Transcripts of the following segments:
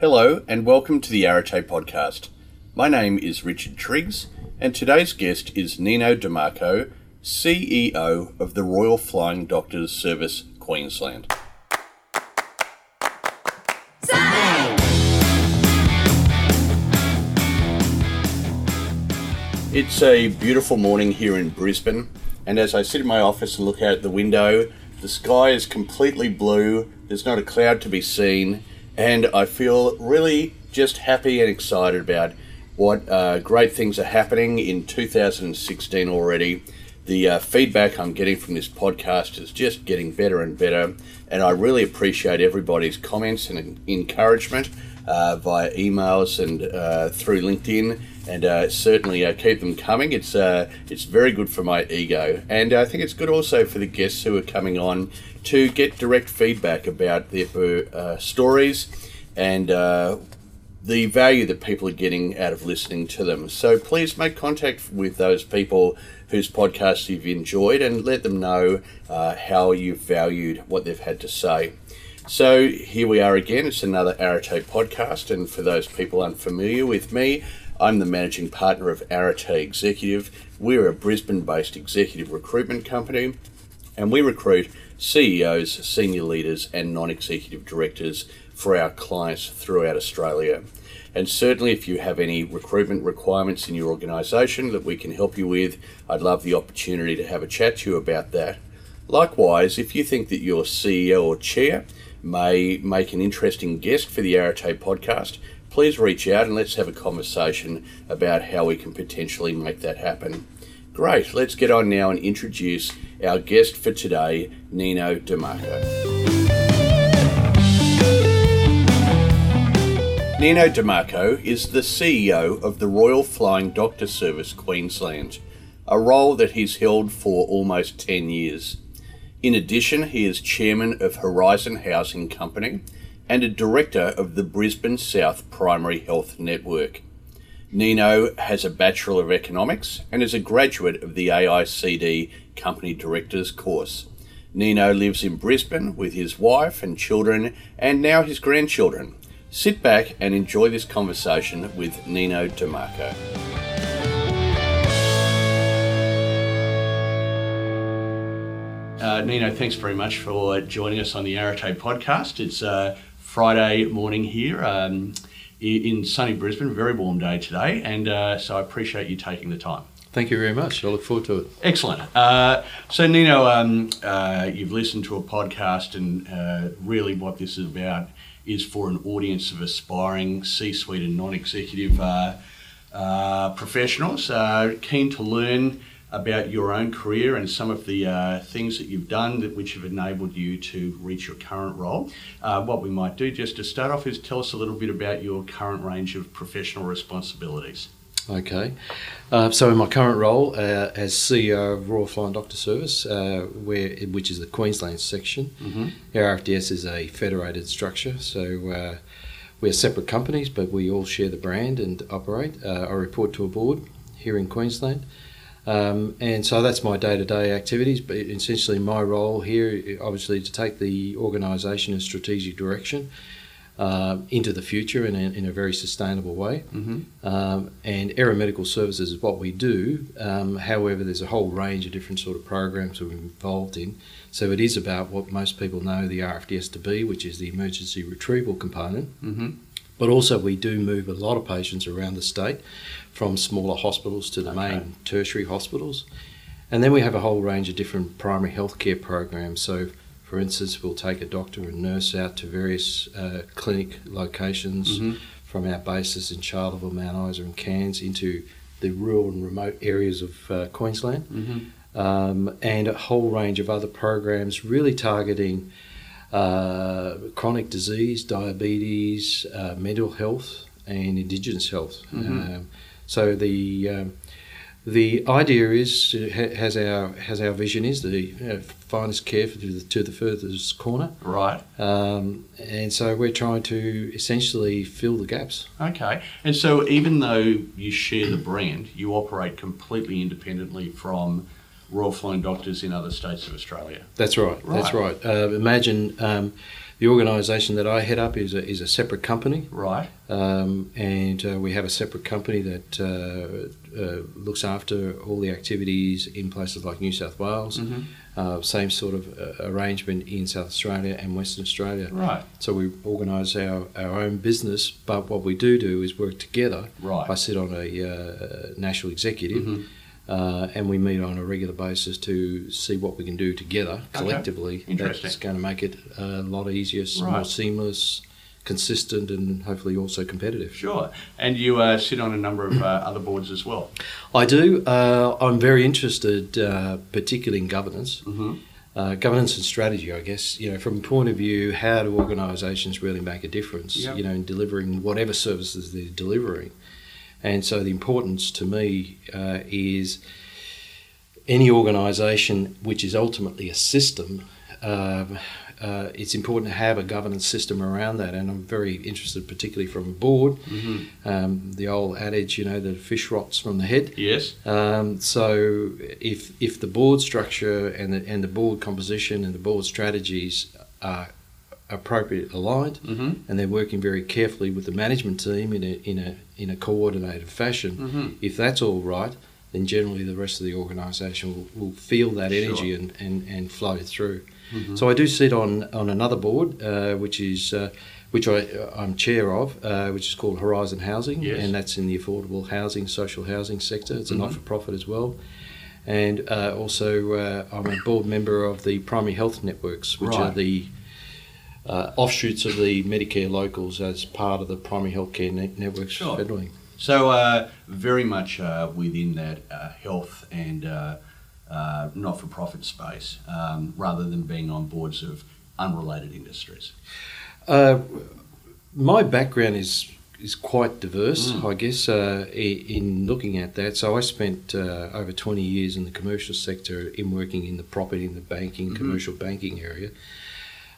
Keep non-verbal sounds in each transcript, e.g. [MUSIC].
Hello, and welcome to the Arete podcast. My name is Richard Triggs, and today's guest is Nino DeMarco, CEO of the Royal Flying Doctors Service Queensland. It's a beautiful morning here in Brisbane, and as I sit in my office and look out the window, the sky is completely blue, there's not a cloud to be seen, and I feel really just happy and excited about what uh, great things are happening in 2016 already. The uh, feedback I'm getting from this podcast is just getting better and better, and I really appreciate everybody's comments and encouragement uh, via emails and uh, through LinkedIn and uh, certainly uh, keep them coming. It's it's very good for my ego, and I think it's good also for the guests who are coming on to get direct feedback about their uh, stories and uh, the value that people are getting out of listening to them. So please make contact with those people whose podcasts you've enjoyed and let them know uh, how you've valued what they've had to say. So here we are again. It's another Arete podcast, and for those people unfamiliar with me, I'm the managing partner of Arete Executive. We're a Brisbane based executive recruitment company and we recruit CEOs, senior leaders, and non executive directors for our clients throughout Australia. And certainly, if you have any recruitment requirements in your organisation that we can help you with, I'd love the opportunity to have a chat to you about that. Likewise, if you think that your CEO or chair may make an interesting guest for the Arete podcast, please reach out and let's have a conversation about how we can potentially make that happen. Great, let's get on now and introduce our guest for today, Nino DeMarco. Nino DeMarco is the CEO of the Royal Flying Doctor Service Queensland, a role that he's held for almost 10 years. In addition, he is chairman of Horizon Housing Company and a director of the Brisbane South Primary Health Network. Nino has a Bachelor of Economics and is a graduate of the AICD Company Directors course. Nino lives in Brisbane with his wife and children and now his grandchildren. Sit back and enjoy this conversation with Nino DeMarco. Uh, Nino, thanks very much for joining us on the Arete podcast. It's uh, Friday morning here um, in sunny Brisbane. Very warm day today, and uh, so I appreciate you taking the time. Thank you very much. I look forward to it. Excellent. Uh, so, Nino, um, uh, you've listened to a podcast, and uh, really what this is about is for an audience of aspiring C suite and non executive uh, uh, professionals keen to learn about your own career and some of the uh, things that you've done that which have enabled you to reach your current role. Uh, what we might do just to start off is tell us a little bit about your current range of professional responsibilities. Okay, uh, so in my current role uh, as CEO of Royal Flying Doctor Service, uh, where which is the Queensland section, mm-hmm. our RFDS is a federated structure, so uh, we're separate companies, but we all share the brand and operate. I report to a board here in Queensland. Um, and so that's my day to day activities. But essentially, my role here, obviously, to take the organisation in strategic direction uh, into the future in a, in a very sustainable way. Mm-hmm. Um, and aeromedical services is what we do. Um, however, there's a whole range of different sort of programs we're involved in. So it is about what most people know the RFDS to be, which is the emergency retrieval component. Mm-hmm. But also, we do move a lot of patients around the state from smaller hospitals to the okay. main tertiary hospitals. And then we have a whole range of different primary healthcare programs. So, for instance, we'll take a doctor and nurse out to various uh, clinic locations mm-hmm. from our bases in Charleville, Mount Isa, and Cairns into the rural and remote areas of uh, Queensland. Mm-hmm. Um, and a whole range of other programs really targeting uh, chronic disease, diabetes, uh, mental health, and Indigenous health. Mm-hmm. Um, so the um, the idea is has our has our vision is the uh, finest care to the, to the furthest corner. Right. Um, and so we're trying to essentially fill the gaps. Okay. And so even though you share the brand, you operate completely independently from Royal Flying Doctors in other states of Australia. That's right. right. That's right. Uh, imagine um, the organisation that I head up is a, is a separate company, Right. um, and uh, we have a separate company that uh, uh, looks after all the activities in places like New South Wales. Mm-hmm. Uh, same sort of uh, arrangement in South Australia and Western Australia. Right. So we organise our, our own business, but what we do do is work together. Right. I sit on a uh, national executive, Mhm. Uh, and we meet on a regular basis to see what we can do together collectively. Interesting. That's going to make it a lot easier, Right. more seamless, consistent, and hopefully also competitive. Sure. And you uh, sit on a number of uh, other boards as well. I do. Uh, I'm very interested, uh, particularly in governance. Mm-hmm. Uh, governance and strategy, I guess, you know, from a point of view, how do organisations really make a difference, Yep. you know, in delivering whatever services they're delivering? And so the importance to me uh, is any organisation which is ultimately a system, um, uh, it's important to have a governance system around that. And I'm very interested, particularly from a board, Mm-hmm. um, the old adage, you know, the fish rots from the head. Yes. Um, so if if the board structure and the and the board composition and the board strategies are appropriate aligned Mm-hmm. and they're working very carefully with the management team in a in a in a coordinated fashion, Mm-hmm. if that's all right, then generally the rest of the organisation will, will feel that energy and, and, and flow through. Mm-hmm. So I do sit on on another board, uh, which is uh, which I I'm chair of, uh, which is called Horizon Housing, Yes. and that's in the affordable housing, social housing sector. It's a Mhm. not for profit as well. And uh, also, uh, I'm a board member of the Primary Health Networks, which are the uh, offshoots of the Medicare locals as part of the primary healthcare ne- networks Sure. federally. So uh, very much uh, within that uh, health and uh, uh, not-for-profit space, um, rather than being on boards of unrelated industries. Uh, my background is is quite diverse, Mm. I guess, uh, in looking at that. So I spent uh, over 20 years in the commercial sector in working in the property and the banking, Mhm. commercial banking area.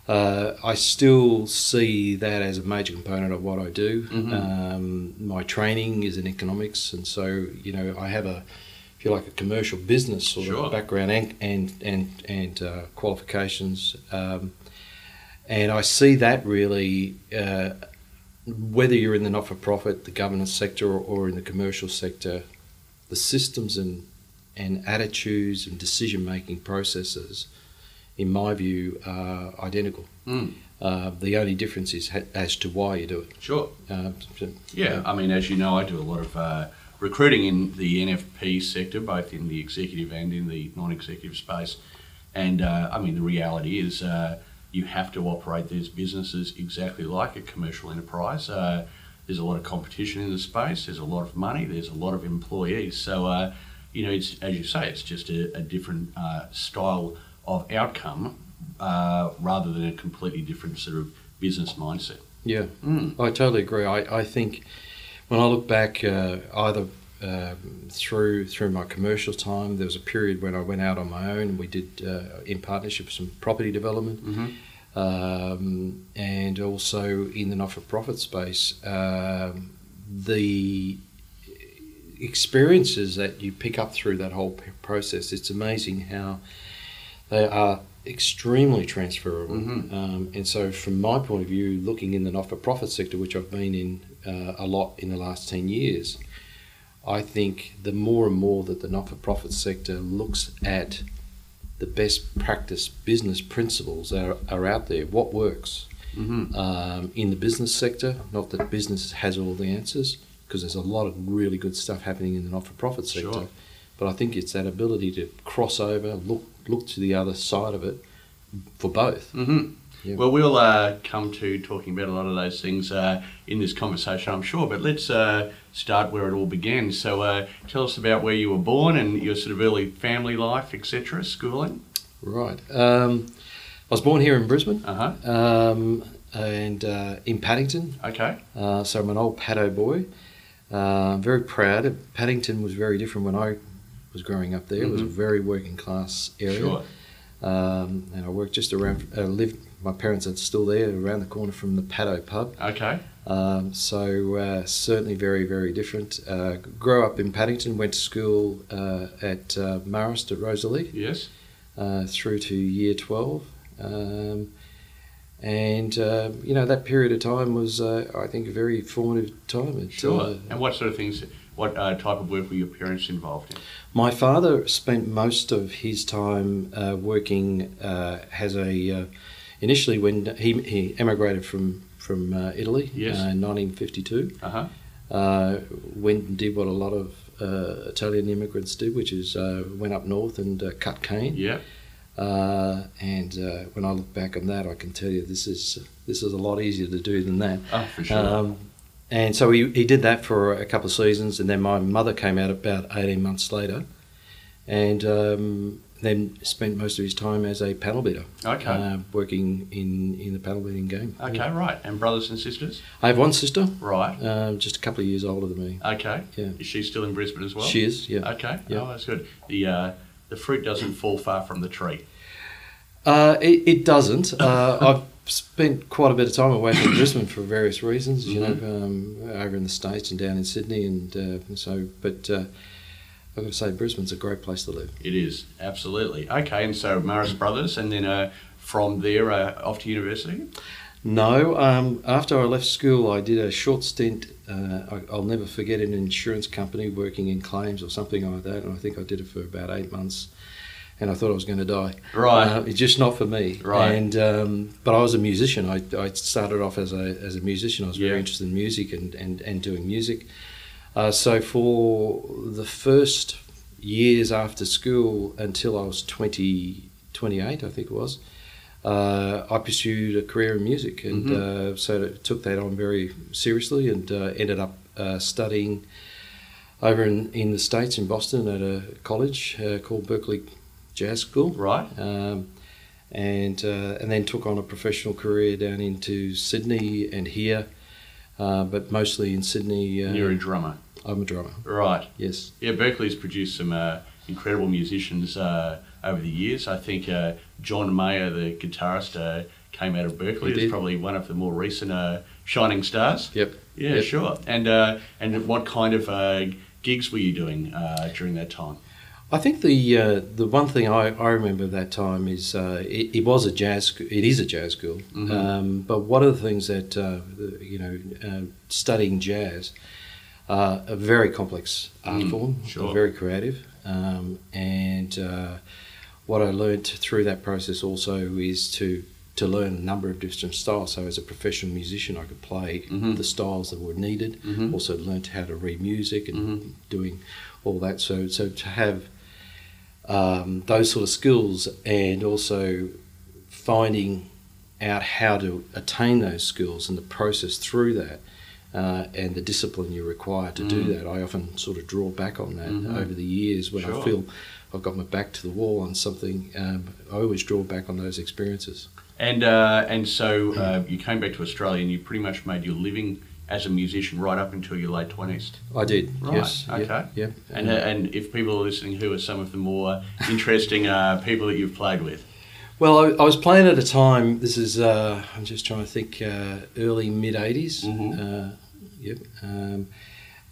Uh, I still see that as a major component of what I do. Mhm. Um, my training is in economics, and so you know I have a, if you like, a commercial business sort Sure. of background and and and and uh, qualifications. Um, and I see that really, uh, whether you're in the not for profit, the governance sector, or, or in the commercial sector, the systems and, and attitudes and decision making processes, in my view, are identical. Mm. Uh, the only difference is ha- as to why you do it. Sure. Uh, so- Yeah, I mean, as you know, I do a lot of uh, recruiting in the NFP sector, both in the executive and in the non-executive space. And uh, I mean, the reality is, uh, you have to operate these businesses exactly like a commercial enterprise. Uh, there's a lot of competition in the space. There's a lot of money. There's a lot of employees. So, uh, you know, it's as you say, it's just a, a different uh, style of outcome uh, rather than a completely different sort of business mindset. yeah. Mm. I totally agree. I, I think when I look back, uh, either um, through through my commercial time, there was a period when I went out on my own. and We did uh, in partnership some property development, Mm-hmm. um, and also in the not-for-profit space. Um, the experiences that you pick up through that whole process, it's amazing how they are extremely transferable. Mhm. Um, and so, from my point of view, looking in the not-for-profit sector, which I've been in uh, a lot in the last ten years, I think the more and more that the not-for-profit sector looks at the best practice business principles that are, are out there, what works Mm-hmm. um, in the business sector. Not that business has all the answers, because there's a lot of really good stuff happening in the not-for-profit sector. Sure. But I think it's that ability to cross over, look look to the other side of it for both. Mm-hmm. Yeah. Well, we'll uh, come to talking about a lot of those things uh, in this conversation, I'm sure. But let's uh, start where it all began. So, uh, tell us about where you were born and your sort of early family life, etc., schooling. Right. Um, I was born here in Brisbane Uh huh. um, and uh, in Paddington. Okay. Uh, so I'm an old Paddo boy. Uh, very proud. Paddington was very different when I was growing up there. It was a Mhm. very working class area. Sure. Um, and I worked just around, uh, lived, my parents are still there, around the corner from the Paddo pub. Okay. Um, so uh, certainly very, very different. Uh, grew up in Paddington, went to school uh, at uh, Marist at Rosalie Yes. uh, through to year 12. Um, and uh, you know that period of time was, uh, I think, a very formative time. It, Sure. uh, and what sort of things? What uh, type of work were your parents involved in? My father spent most of his time uh, working uh, as a. Uh, initially, when he, he emigrated from from uh, Italy Yes. uh, in 1952, Uh huh. uh, went and did what a lot of uh, Italian immigrants did, which is uh, went up north and uh, cut cane. Yeah. Uh, and uh, when I look back on that, I can tell you this is this is a lot easier to do than that. Oh, for sure. Um, and so he, he did that for a couple of seasons, and then my mother came out about 18 months later, and um, then spent most of his time as a panel beater, okay. uh, working in, in the panel beating game. okay. Right. And brothers and sisters. I have one sister, Right. um, just a couple of years older than me. Okay. Yeah. Is she still in Brisbane as well? She is, yeah. Okay. Yeah. Oh, that's good. The uh, the fruit doesn't fall far from the tree. Uh, it, it doesn't. Uh, [LAUGHS] I've spent quite a bit of time away from [COUGHS] Brisbane for various reasons, you know, um, over in the States and down in Sydney. And uh, so, but uh, I've got to say, Brisbane's a great place to live. It is absolutely okay. And so Marist Brothers, and then uh, from there uh, off to university. No, um, after I left school, I did a short stint. Uh, I, I'll never forget an insurance company working in claims or something like that, and I think I did it for about eight months. And I thought I was going to die. Right. Uh, it's just not for me. Right. And um, but I was a musician. I, I started off as a as a musician. I was Yeah. very interested in music and and, and doing music. Uh, so for the first years after school until I was 20, 28, I think it was, uh, I pursued a career in music, and Mhm. uh, so I took that on very seriously, and uh, ended up uh, studying over in, in the states in Boston at a college uh, called Berklee Jazz School, Right. um, and uh, and then took on a professional career down into Sydney and here, uh, but mostly in Sydney. Uh, you're a drummer. I'm a drummer. Right. Yes. Yeah, Berklee's produced some uh, incredible musicians uh, over the years. I think uh, John Mayer, the guitarist, uh, came out of Berkeley. He Is did. probably one of the more recent uh, shining stars. Yep. Yeah, Yep. sure. And uh, and what kind of uh, gigs were you doing uh, during that time? I think the uh, the one thing I, I remember that time is uh, it, it was a jazz it is a jazz school, Mhm. um, but one of the things that uh, you know uh, studying jazz, uh, a very complex art Mm, form, sure. very creative, um, and uh, what I learned through that process also is to to learn a number of different styles. So as a professional musician, I could play Mhm. the styles that were needed. Mhm. Also learned how to read music and Mhm. doing all that. So so to have um, those sort of skills and also finding out how to attain those skills and the process through that uh, and the discipline you require to do Mm. that. I often sort of draw back on that Mhm. over the years when Sure. I feel I've got my back to the wall on something. Um, I always draw back on those experiences. And uh, and so uh, you came back to Australia and you pretty much made your living as a musician right up until your late twenties. I did. Right, Yes. okay. Yeah. And uh, and if people are listening, who are some of the more interesting uh, people that you've played with? Well, I, I was playing at a time. This is uh, I'm just trying to think. Uh, early mid '80s. Mhm. Uh, yep. Um,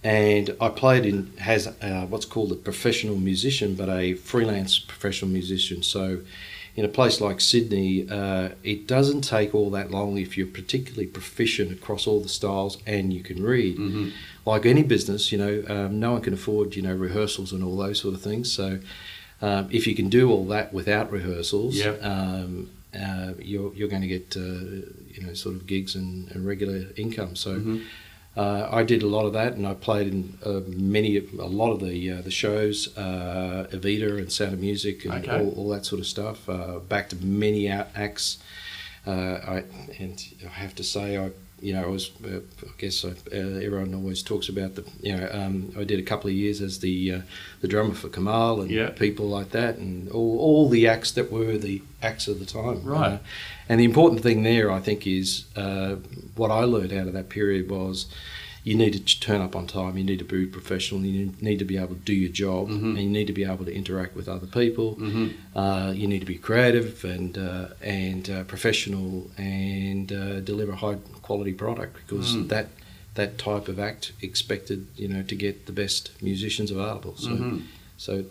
and I played in has uh, what's called a professional musician, but a freelance professional musician. So, in a place like Sydney, uh, it doesn't take all that long if you're particularly proficient across all the styles and you can read. Mm-hmm. Like any business, you know, um, no one can afford you know rehearsals and all those sort of things. So, um, if you can do all that without rehearsals, Yep. um, uh, you're you're going to get uh, you know sort of gigs and, and regular income. So. Mhm. Uh, I did a lot of that, and I played in uh, many, a lot of the uh, the shows, uh, Evita and Sound of Music, and Okay. all, all that sort of stuff. Uh, back to many acts, uh, I, and I have to say, I you know, I was, uh, I guess, I, uh, everyone always talks about the, you know, um, I did a couple of years as the uh, the drummer for Kamahl and Yeah. people like that, and all, all the acts that were the acts of the time. Right. And the important thing there, I think, is uh, what I learned out of that period was you need to turn up on time, you need to be professional, you need to be able to do your job, Mhm. and you need to be able to interact with other people. Mm-hmm. Uh, you need to be creative and uh, and uh, professional and uh, deliver a high quality product because Mm. that that type of act expected you know to get the best musicians available. So Mhm. so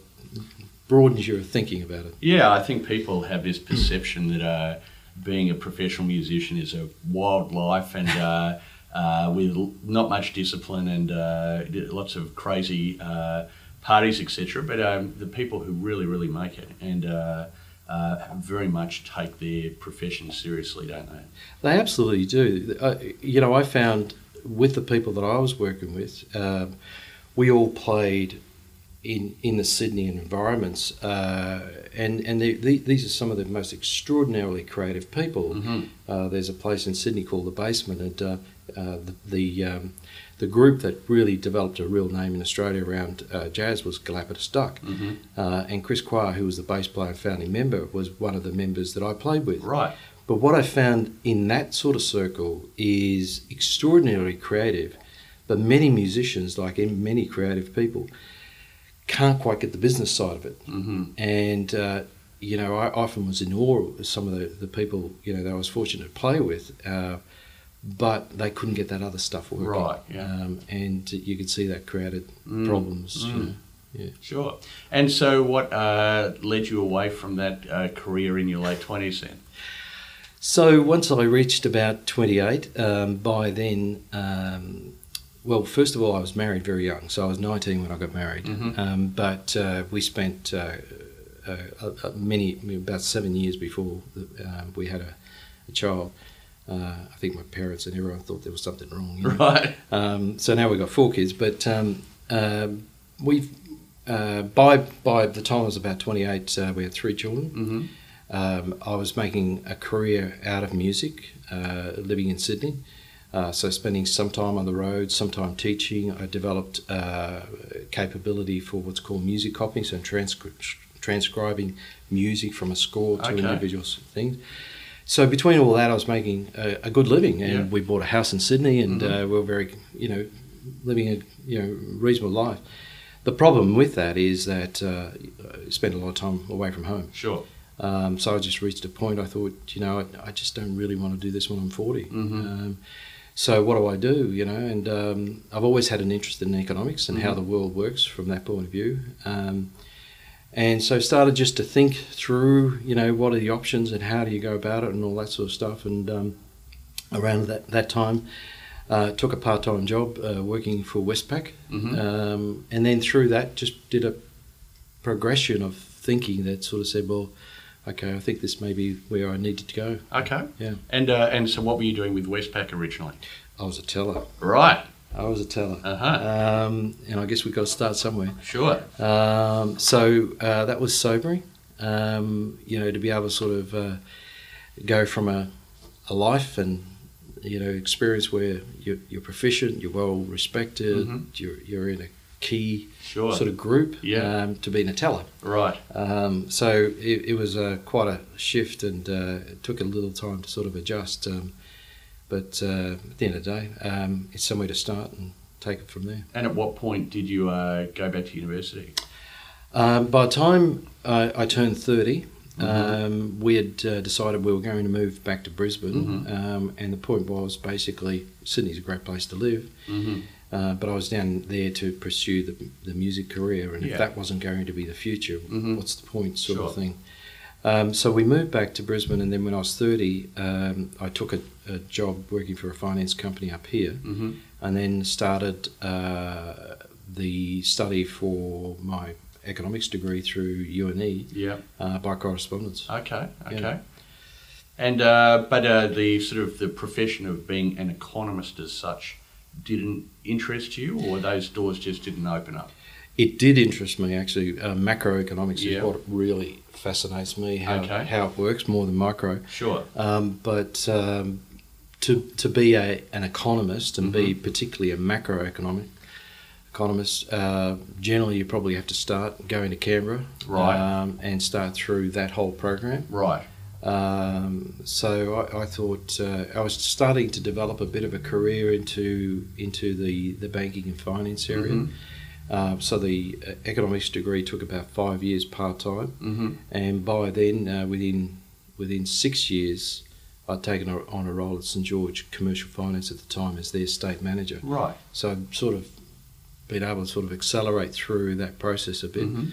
broadens your thinking about it. Yeah, I think people have this perception that uh, being a professional musician is a wild life and uh, uh, with not much discipline and uh, lots of crazy uh, parties, etc. But um, the people who really, really make it and uh, uh, very much take their profession seriously, don't they? They absolutely do. You know, I found with the people that I was working with, um, we all played in in the Sydney environments, uh, and and the, the, these are some of the most extraordinarily creative people. Mm-hmm. Uh, there's a place in Sydney called the Basement, and uh, uh, the the, um, the group that really developed a real name in Australia around uh, jazz was Galapagos Duck, Mm-hmm. uh, and Chris Qua, who was the bass player and founding member, was one of the members that I played with. Right. But what I found in that sort of circle is extraordinarily creative, but many musicians, like in many creative people, can't quite get the business side of it. Mm-hmm. And, uh, you know, I often was in awe of some of the, the people, you know, that I was fortunate to play with, uh, but they couldn't get that other stuff working. Right, yeah. Um, and you could see that created Mm, problems. You mm. know. Sure. And so, what uh, led you away from that uh, career in your late twenties then? So once I reached about 28, um, by then, um, well, first of all, I was married very young. So I was 19 when I got married. Mhm. Um, but uh, we spent uh, uh, many, about seven years before the, uh, we had a, a child. Uh, I think my parents and everyone thought there was something wrong. you know. Right. Um, so now we've got four kids, but um, um we've uh, by by the time I was about 28, uh, we had three children. Mm-hmm. Um, I was making a career out of music, uh, living in Sydney. Uh, so spending some time on the road, some time teaching. I developed uh, capability for what's called music copying, so transcri- transcribing music from a score to Okay. individual things. So between all that, I was making a, a good living, and Yeah. we bought a house in Sydney, and Mhm. uh, we were very, you know, living a you know reasonable life. The problem with that is that uh, I spent a lot of time away from home. Sure. Um, so I just reached a point. I thought, you know, I, I just don't really want to do this when I'm 40. Mhm. Um, so what do I do? You know, and um, I've always had an interest in economics and how Mhm. the world works from that point of view. Um, and so started just to think through, you know, what are the options and how do you go about it and all that sort of stuff. And um, around that that time, uh, took a part time job uh, working for Westpac, Mhm. um, and then through that just did a progression of thinking that sort of said, well, okay, I think this may be where I needed to go. Okay. Yeah. And uh, and so, what were you doing with Westpac originally? I was a teller. Right. I was a teller. Uh huh. Um, and I guess we've got to start somewhere. Sure. Um, so uh, that was sobering, um, you know, to be able to sort of uh, go from a, a life and, you know, experience where you're, you're proficient, you're well respected, Mhm. you're, you're in a key Sure. sort of group Yeah. um, to being a teller. Right. Um, so it, it was uh, quite a shift and uh, it took a little time to sort of adjust. Um, but uh, at the end of the day, um, it's somewhere to start and take it from there. And at what point did you uh, go back to university? Um, by the time I, I turned 30, Mhm. um, we had uh, decided we were going to move back to Brisbane. Mhm. Um, and the point was basically Sydney's a great place to live. Mm-hmm. Uh, but I was down there to pursue the, the music career, and Yeah. if that wasn't going to be the future, Mhm. what's the point, sort Sure. of thing. Um, so we moved back to Brisbane, and then when I was 30, um, I took a, a job working for a finance company up here, Mm-hmm. and then started uh, the study for my economics degree through UNE Yeah. uh, by correspondence. Okay. Okay. Yeah. And uh, but uh, the sort of the profession of being an economist as such didn't interest you, or those doors just didn't open up. It did interest me actually. Uh, macroeconomics Yeah. is what really fascinates me. How, Okay. how it works more than micro. Sure. Um, but um, to to be a, an economist and be Mm-hmm. particularly a macroeconomic economist, uh, generally you probably have to start going to Canberra, Right. um, and start through that whole program. Right. Um, so I, I thought uh, I was starting to develop a bit of a career into into the, the banking and finance area. Mhm. Uh, so the uh, economics degree took about five years part time, Mm-hmm. and by then, uh, within within six years, I'd taken a, on a role at St George Commercial Finance at the time as their state manager. Right. So I'd sort of been able to sort of accelerate through that process a bit. Mhm.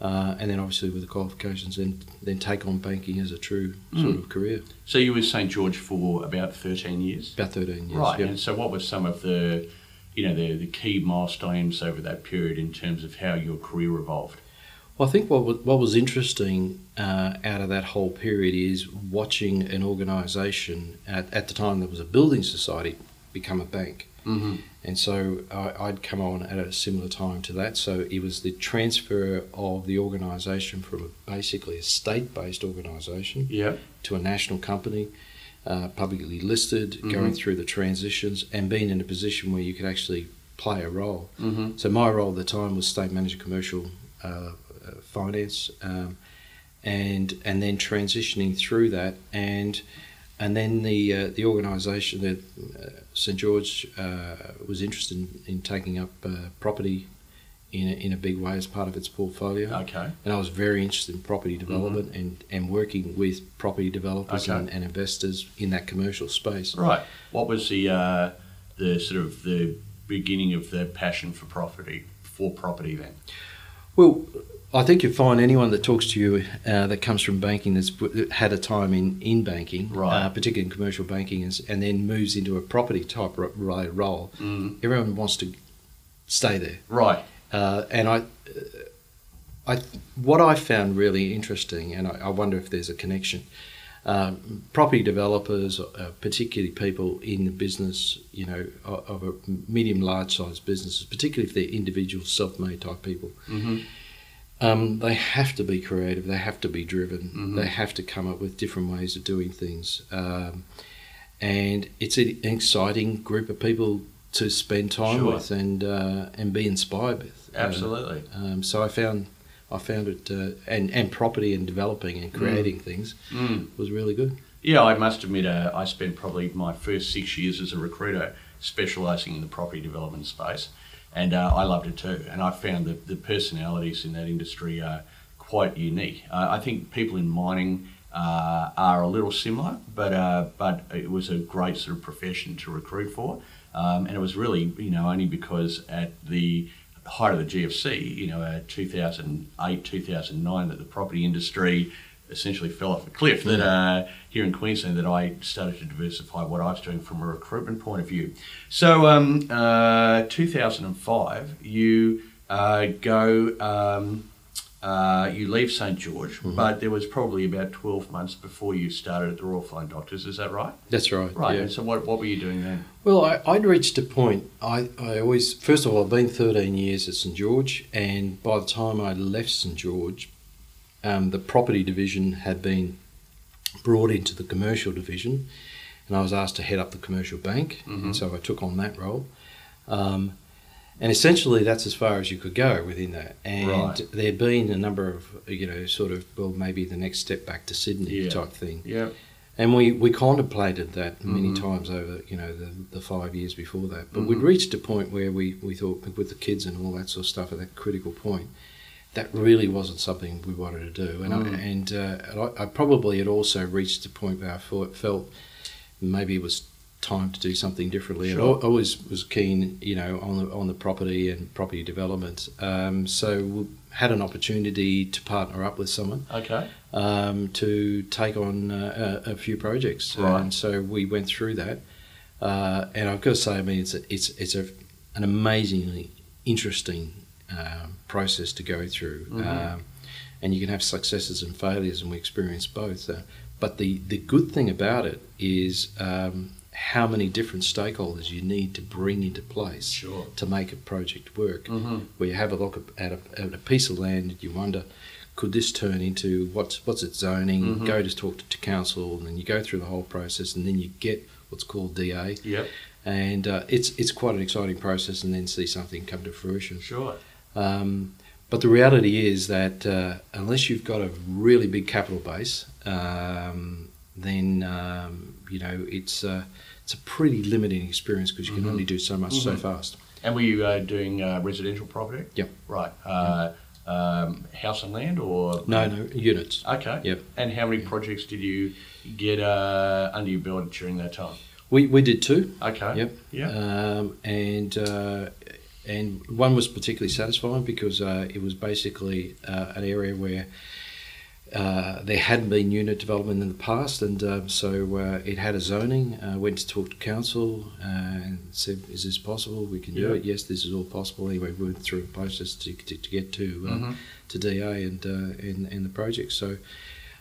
Uh, and then obviously with the qualifications, then then take on banking as a true sort Mm. of career. So you were St George for about 13 years? About thirteen years. Right. yep. And so what were some of the, you know, the, the key milestones over that period in terms of how your career evolved? Well, I think what wa- what was interesting uh, out of that whole period is watching an organisation at, at the time there was a building society become a bank, Mm-hmm. And so I, I'd come on at a similar time to that. So it was the transfer of the organisation from a, basically a state-based organisation Yeah. to a national company, uh, publicly listed, Mhm. going through the transitions, and being in a position where you could actually play a role. Mm-hmm. So my role at the time was state manager commercial uh, uh, finance, um, and and then transitioning through that, and and then the uh, the organisation that uh, St George uh, was interested in, in taking up uh, property in a, in a big way as part of its portfolio, Okay. and I was very interested in property development and, and working with property developers Okay. and, and investors in that commercial space. Right. What was the uh, the sort of the beginning of the passion for property for property then? Well, I think you find anyone that talks to you uh, that comes from banking that's had a time in, in banking, Right. uh, particularly in commercial banking, and, and then moves into a property type ro- ro- role. Mm. Everyone wants to stay there, Right. uh, and I, uh, I, what I found really interesting, and I, I wonder if there's a connection. Um, property developers, uh, particularly people in the business, you know, of, of a medium, large size businesses, particularly if they're individual, self-made type people, Mm-hmm. Um, they have to be creative. They have to be driven. Mhm. They have to come up with different ways of doing things. Um, and it's an exciting group of people to spend time Sure. with and uh, and be inspired with. Uh, Absolutely. um, so I found I found it uh, and and property and developing and creating things Mm. was really good. Yeah, I must admit, uh, I spent probably my first six years as a recruiter specialising in the property development space, and uh, I loved it too. And I found that the personalities in that industry are quite unique. Uh, I think people in mining uh, are a little similar, but uh, but it was a great sort of profession to recruit for, um, and it was really you know only because at the height of the GFC, you know, uh, 2008, 2009, that the property industry essentially fell off a cliff. That uh, here in Queensland, that I started to diversify what I was doing from a recruitment point of view. So, um, uh, 2005, you uh, go, um, uh, you leave St George, but there was probably about 12 months before you started at the Royal Flying Doctors. Is that right? That's right. Right. yeah. And so, what, what were you doing then? Well, I, I'd reached a point. I, I always, first of all, I've been 13 years at St George, and by the time I left St George, um, the property division had been brought into the commercial division, and I was asked to head up the commercial bank, Mhm. and so I took on that role. Um, and essentially, that's as far as you could go within that. And Right. there'd been a number of, you know, sort of, well, maybe the next step back to Sydney Yeah. type thing. Yeah. And we, we contemplated that many Mhm. times over, you know, the, the five years before that. But we'd Mhm. reached a point where we, we thought, with the kids and all that sort of stuff, at that critical point, that really wasn't something we wanted to do. And, Mm. I, and, uh, I, I probably had also reached a point where I felt maybe it was time to do something differently. And I always was keen, you know, on the, on the property and property development. Um, so we had an opportunity to partner up with someone Okay. um, to take on uh, a, a few projects, Right. and so we went through that. Uh, and I've got to say, I mean, it's a, it's it's a, an amazingly interesting um, process to go through, Mhm. um, and you can have successes and failures, and we experienced both. Uh, but the the good thing about it is um, how many different stakeholders you need to bring into place Sure. to make a project work Mm-hmm. where you have a look at a, at a piece of land and you wonder, could this turn into what's what's its zoning? Mhm. Go to talk to, to council, and then you go through the whole process, and then you get what's called DA, Yep. and uh, it's it's quite an exciting process, and then see something come to fruition. Sure. Um, but the reality is that uh, unless you've got a really big capital base, um, then um, you know it's uh, it's a pretty limiting experience because you can Mhm. only do so much so Mhm. fast. And were you uh, doing uh, residential property? Yep. Right. Uh, um, house and land or? No, no units. Okay. Yep. And how many projects did you get uh, under your belt during that time? We we did two. Okay. Yep. Yeah. Um, and uh, and one was particularly satisfying because uh, it was basically uh, an area where uh, there hadn't been unit development in the past, and um, so uh, it had a zoning. Uh, went to talk to council uh, and said, "Is this possible? We can do Yeah. it. Yes, this is all possible." Anyway, we went through a process to, to, to get to uh, Mhm. to DA and uh, and, and the project. So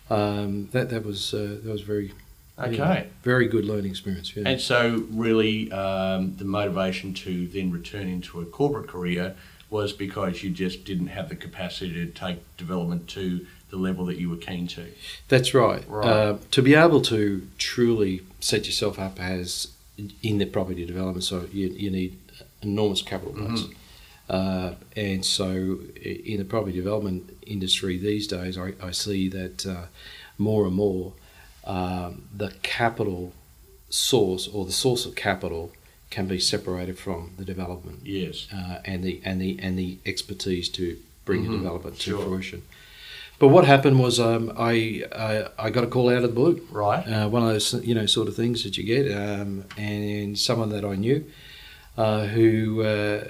um, that that was uh, that was very Okay. yeah, very good learning experience. Yeah. And so, really, um, the motivation to then return into a corporate career was because you just didn't have the capacity to take development to the level that you were keen to. That's right. Right. Uh, to be able to truly set yourself up as in the property development, so you, you need enormous capital base. Uh, and so, in the property development industry these days, I, I see that uh, more and more um, the capital source or the source of capital can be separated from the development Yes. uh, and the and the and the expertise to bring Mhm, a development to sure. fruition. But what happened was um, I, I I got a call out of the blue. Right. Uh, one of those you know sort of things that you get, um, and someone that I knew uh, who uh,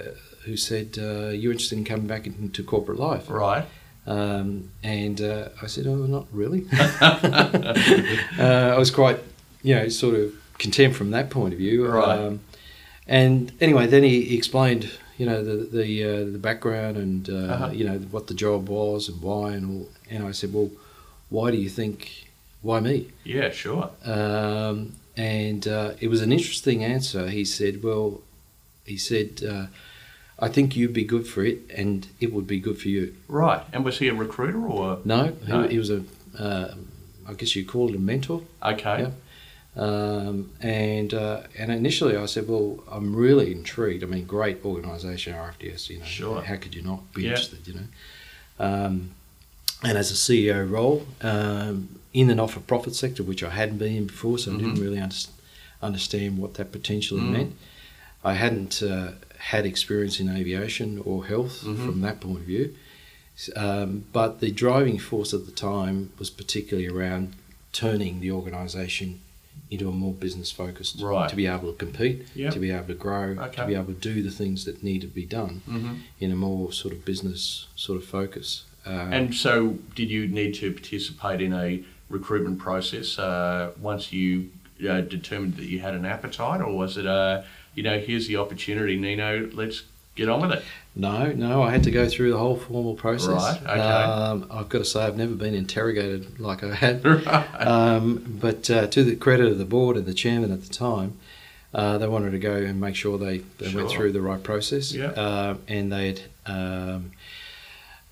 who said uh, you're interested in coming back into corporate life, Right. Um, and uh, I said, oh, not really. [LAUGHS] [LAUGHS] uh, I was quite you know sort of content from that point of view. Right. Um, and anyway, then he, he explained, you know, the the uh, the background and uh, Uh-huh. you know what the job was and why and all. And I said, well, why do you think? Why me? Yeah, sure. Um, and uh, it was an interesting answer. He said, well, he said, uh, I think you'd be good for it, and it would be good for you. Right. And was he a recruiter or? No, No. He, he was a, uh, I guess you call it a mentor. Okay. Yeah. Um, and uh, and initially I said, well, I'm really intrigued. I mean, great organisation, RFDS. You know, Sure. how could you not be Yeah. interested? You know, um, and as a CEO role um, in the not-for-profit sector, which I hadn't been in before, so I didn't Mhm. really under- understand what that potentially Mm. meant. I hadn't uh, had experience in aviation or health Mhm. from that point of view. Um, but the driving force at the time was particularly around turning the organisation into a more business focused Right. to be able to compete, Yep. to be able to grow, Okay. to be able to do the things that need to be done hmm in a more sort of business sort of focus. Um, And so, did you need to participate in a recruitment process uh, once you uh, determined that you had an appetite, or was it, uh, you know, here's the opportunity, Nino, let's get on with it? no, no, I had to go through the whole formal process. Right, okay. Um, I've got to say, I've never been interrogated like I had. [LAUGHS] right. Um, but uh, to the credit of the board and the chairman at the time, uh, they wanted to go and make sure they, they went through the right process. Yeah. Uh, and they had um,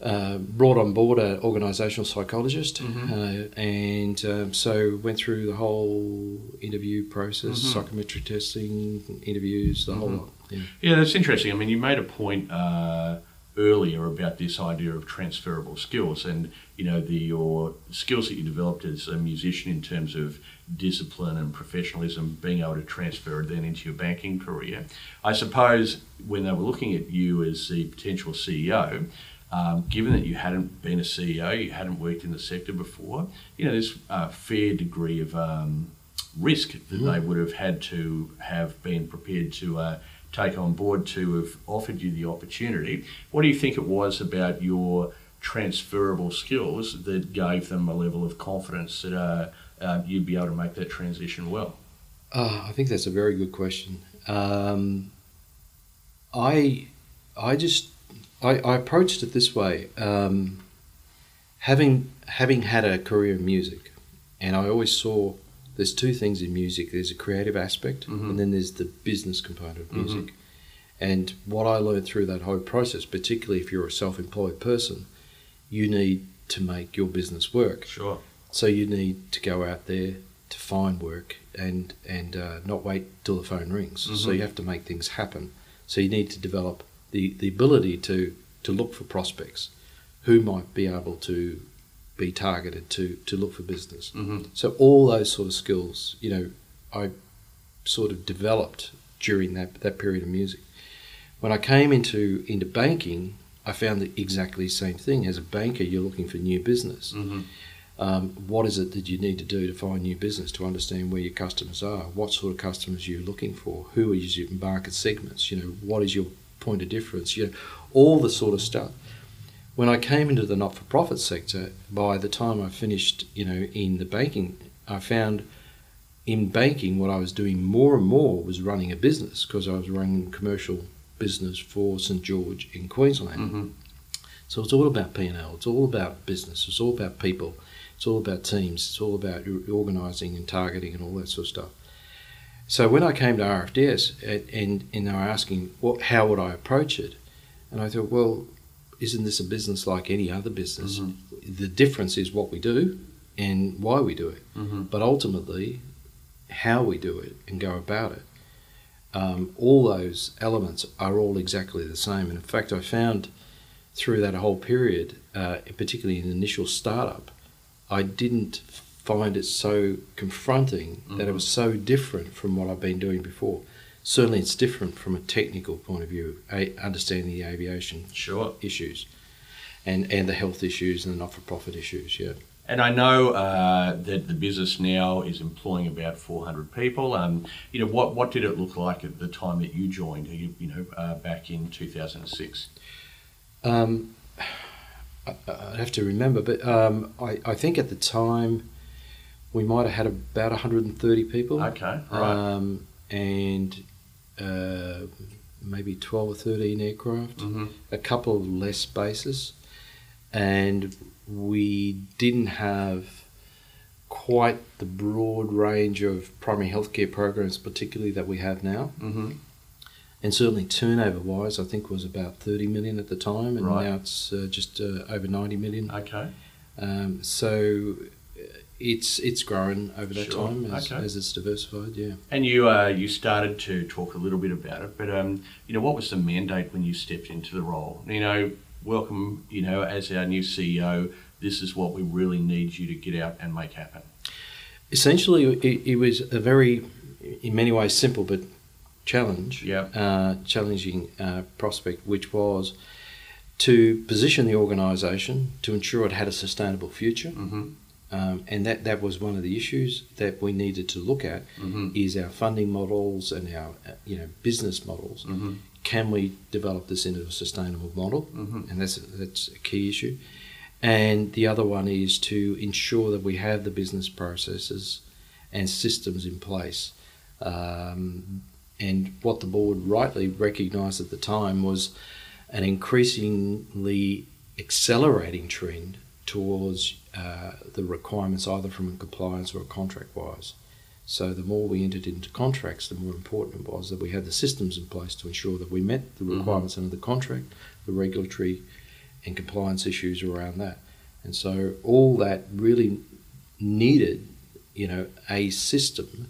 uh, brought on board an organisational psychologist. Mhm. Uh, and um, so went through the whole interview process, Mhm. psychometric testing, interviews, the whole Mhm. lot. Yeah. Yeah, that's interesting. I mean, you made a point uh, earlier about this idea of transferable skills, and you know the your skills that you developed as a musician in terms of discipline and professionalism, being able to transfer it then into your banking career. I suppose when they were looking at you as the potential CEO. Um, given that you hadn't been a CEO, you hadn't worked in the sector before, you know, there's a fair degree of um, risk that they would have had to have been prepared to uh, take on board to have offered you the opportunity. What do you think it was about your transferable skills that gave them a level of confidence that uh, uh, you'd be able to make that transition well? Uh, I think that's a very good question. Um, I, I just, I, I approached it this way. Um, having having had a career in music, and I always saw there's two things in music. There's a creative aspect, Mhm. and then there's the business component of Mhm. music. And what I learned through that whole process, particularly if you're a self-employed person, you need to make your business work. Sure. So you need to go out there to find work and and uh, not wait till the phone rings. So Mhm. you have to make things happen. So you need to develop the, the ability to, to look for prospects who might be able to be targeted to, to look for business. hmm So all those sort of skills, you know, I sort of developed during that, that period of music. When I came into into banking, I found the exactly the same thing. As a banker, you're looking for new business. hmm Um, what is it that you need to do to find new business to understand where your customers are? What sort of customers you're you looking for? Who are your market segments? You know, what is your point of difference, you know, all the sort of stuff. When I came into the not-for-profit sector, by the time I finished, you know, in the banking, I found in banking what I was doing more and more was running a business because I was running commercial business for St George in Queensland. Mm-hmm. So it's all about P&L. It's all about business. It's all about people. It's all about teams. It's all about organising and targeting and all that sort of stuff. So when I came to RFDS and, and, and they were asking what, how would I approach it, and I thought, well, isn't this a business like any other business? Mm-hmm. The difference is what we do and why we do it. Mm-hmm. But ultimately, how we do it and go about it, um, all those elements are all exactly the same. And in fact, I found through that whole period, uh, particularly in the initial startup, I didn't find it so confronting that it Mhm. was so different from what I've been doing before. Certainly, it's different from a technical point of view, a, understanding the aviation Sure. issues and, and the health issues and the not for profit issues. Yeah. And I know uh, that the business now is employing about 400 people. Um, you know, what, what did it look like at the time that you joined, you, you know, uh, back in 2006? Um, I, I'd have to remember, but um, I, I think at the time we might have had about 130 people. Okay, right. Um, and uh, maybe 12 or 13 aircraft, Mm-hmm. a couple of less bases, and we didn't have quite the broad range of primary healthcare programs, particularly that we have now. Mm-hmm. And certainly turnover wise, I think was about 30 million at the time, and Right. now it's uh, just uh, over 90 million. Okay. Um, so it's it's grown over that Sure. time as, Okay. as it's diversified. Yeah. And you uh, you started to talk a little bit about it, but um, you know, what was the mandate when you stepped into the role? You know, welcome, you know, as our new CEO, this is what we really need you to get out and make happen. Essentially, it, it was a very, in many ways, simple but challenge. Yeah. Uh, challenging uh, prospect, which was to position the organisation to ensure it had a sustainable future. Mm-hmm. Um, and that, that was one of the issues that we needed to look at Mm-hmm. is our funding models and our uh, you know business models. Mm-hmm. Can we develop this into a sustainable model? Mm-hmm. And that's that's a key issue. And the other one is to ensure that we have the business processes and systems in place. Um, and what the board rightly recognised at the time was an increasingly accelerating trend towards uh, the requirements either from a compliance or a contract wise. So the more we entered into contracts, the more important it was that we had the systems in place to ensure that we met the Mhm. requirements under the contract, the regulatory and compliance issues around that. And so all that really needed, you know, a system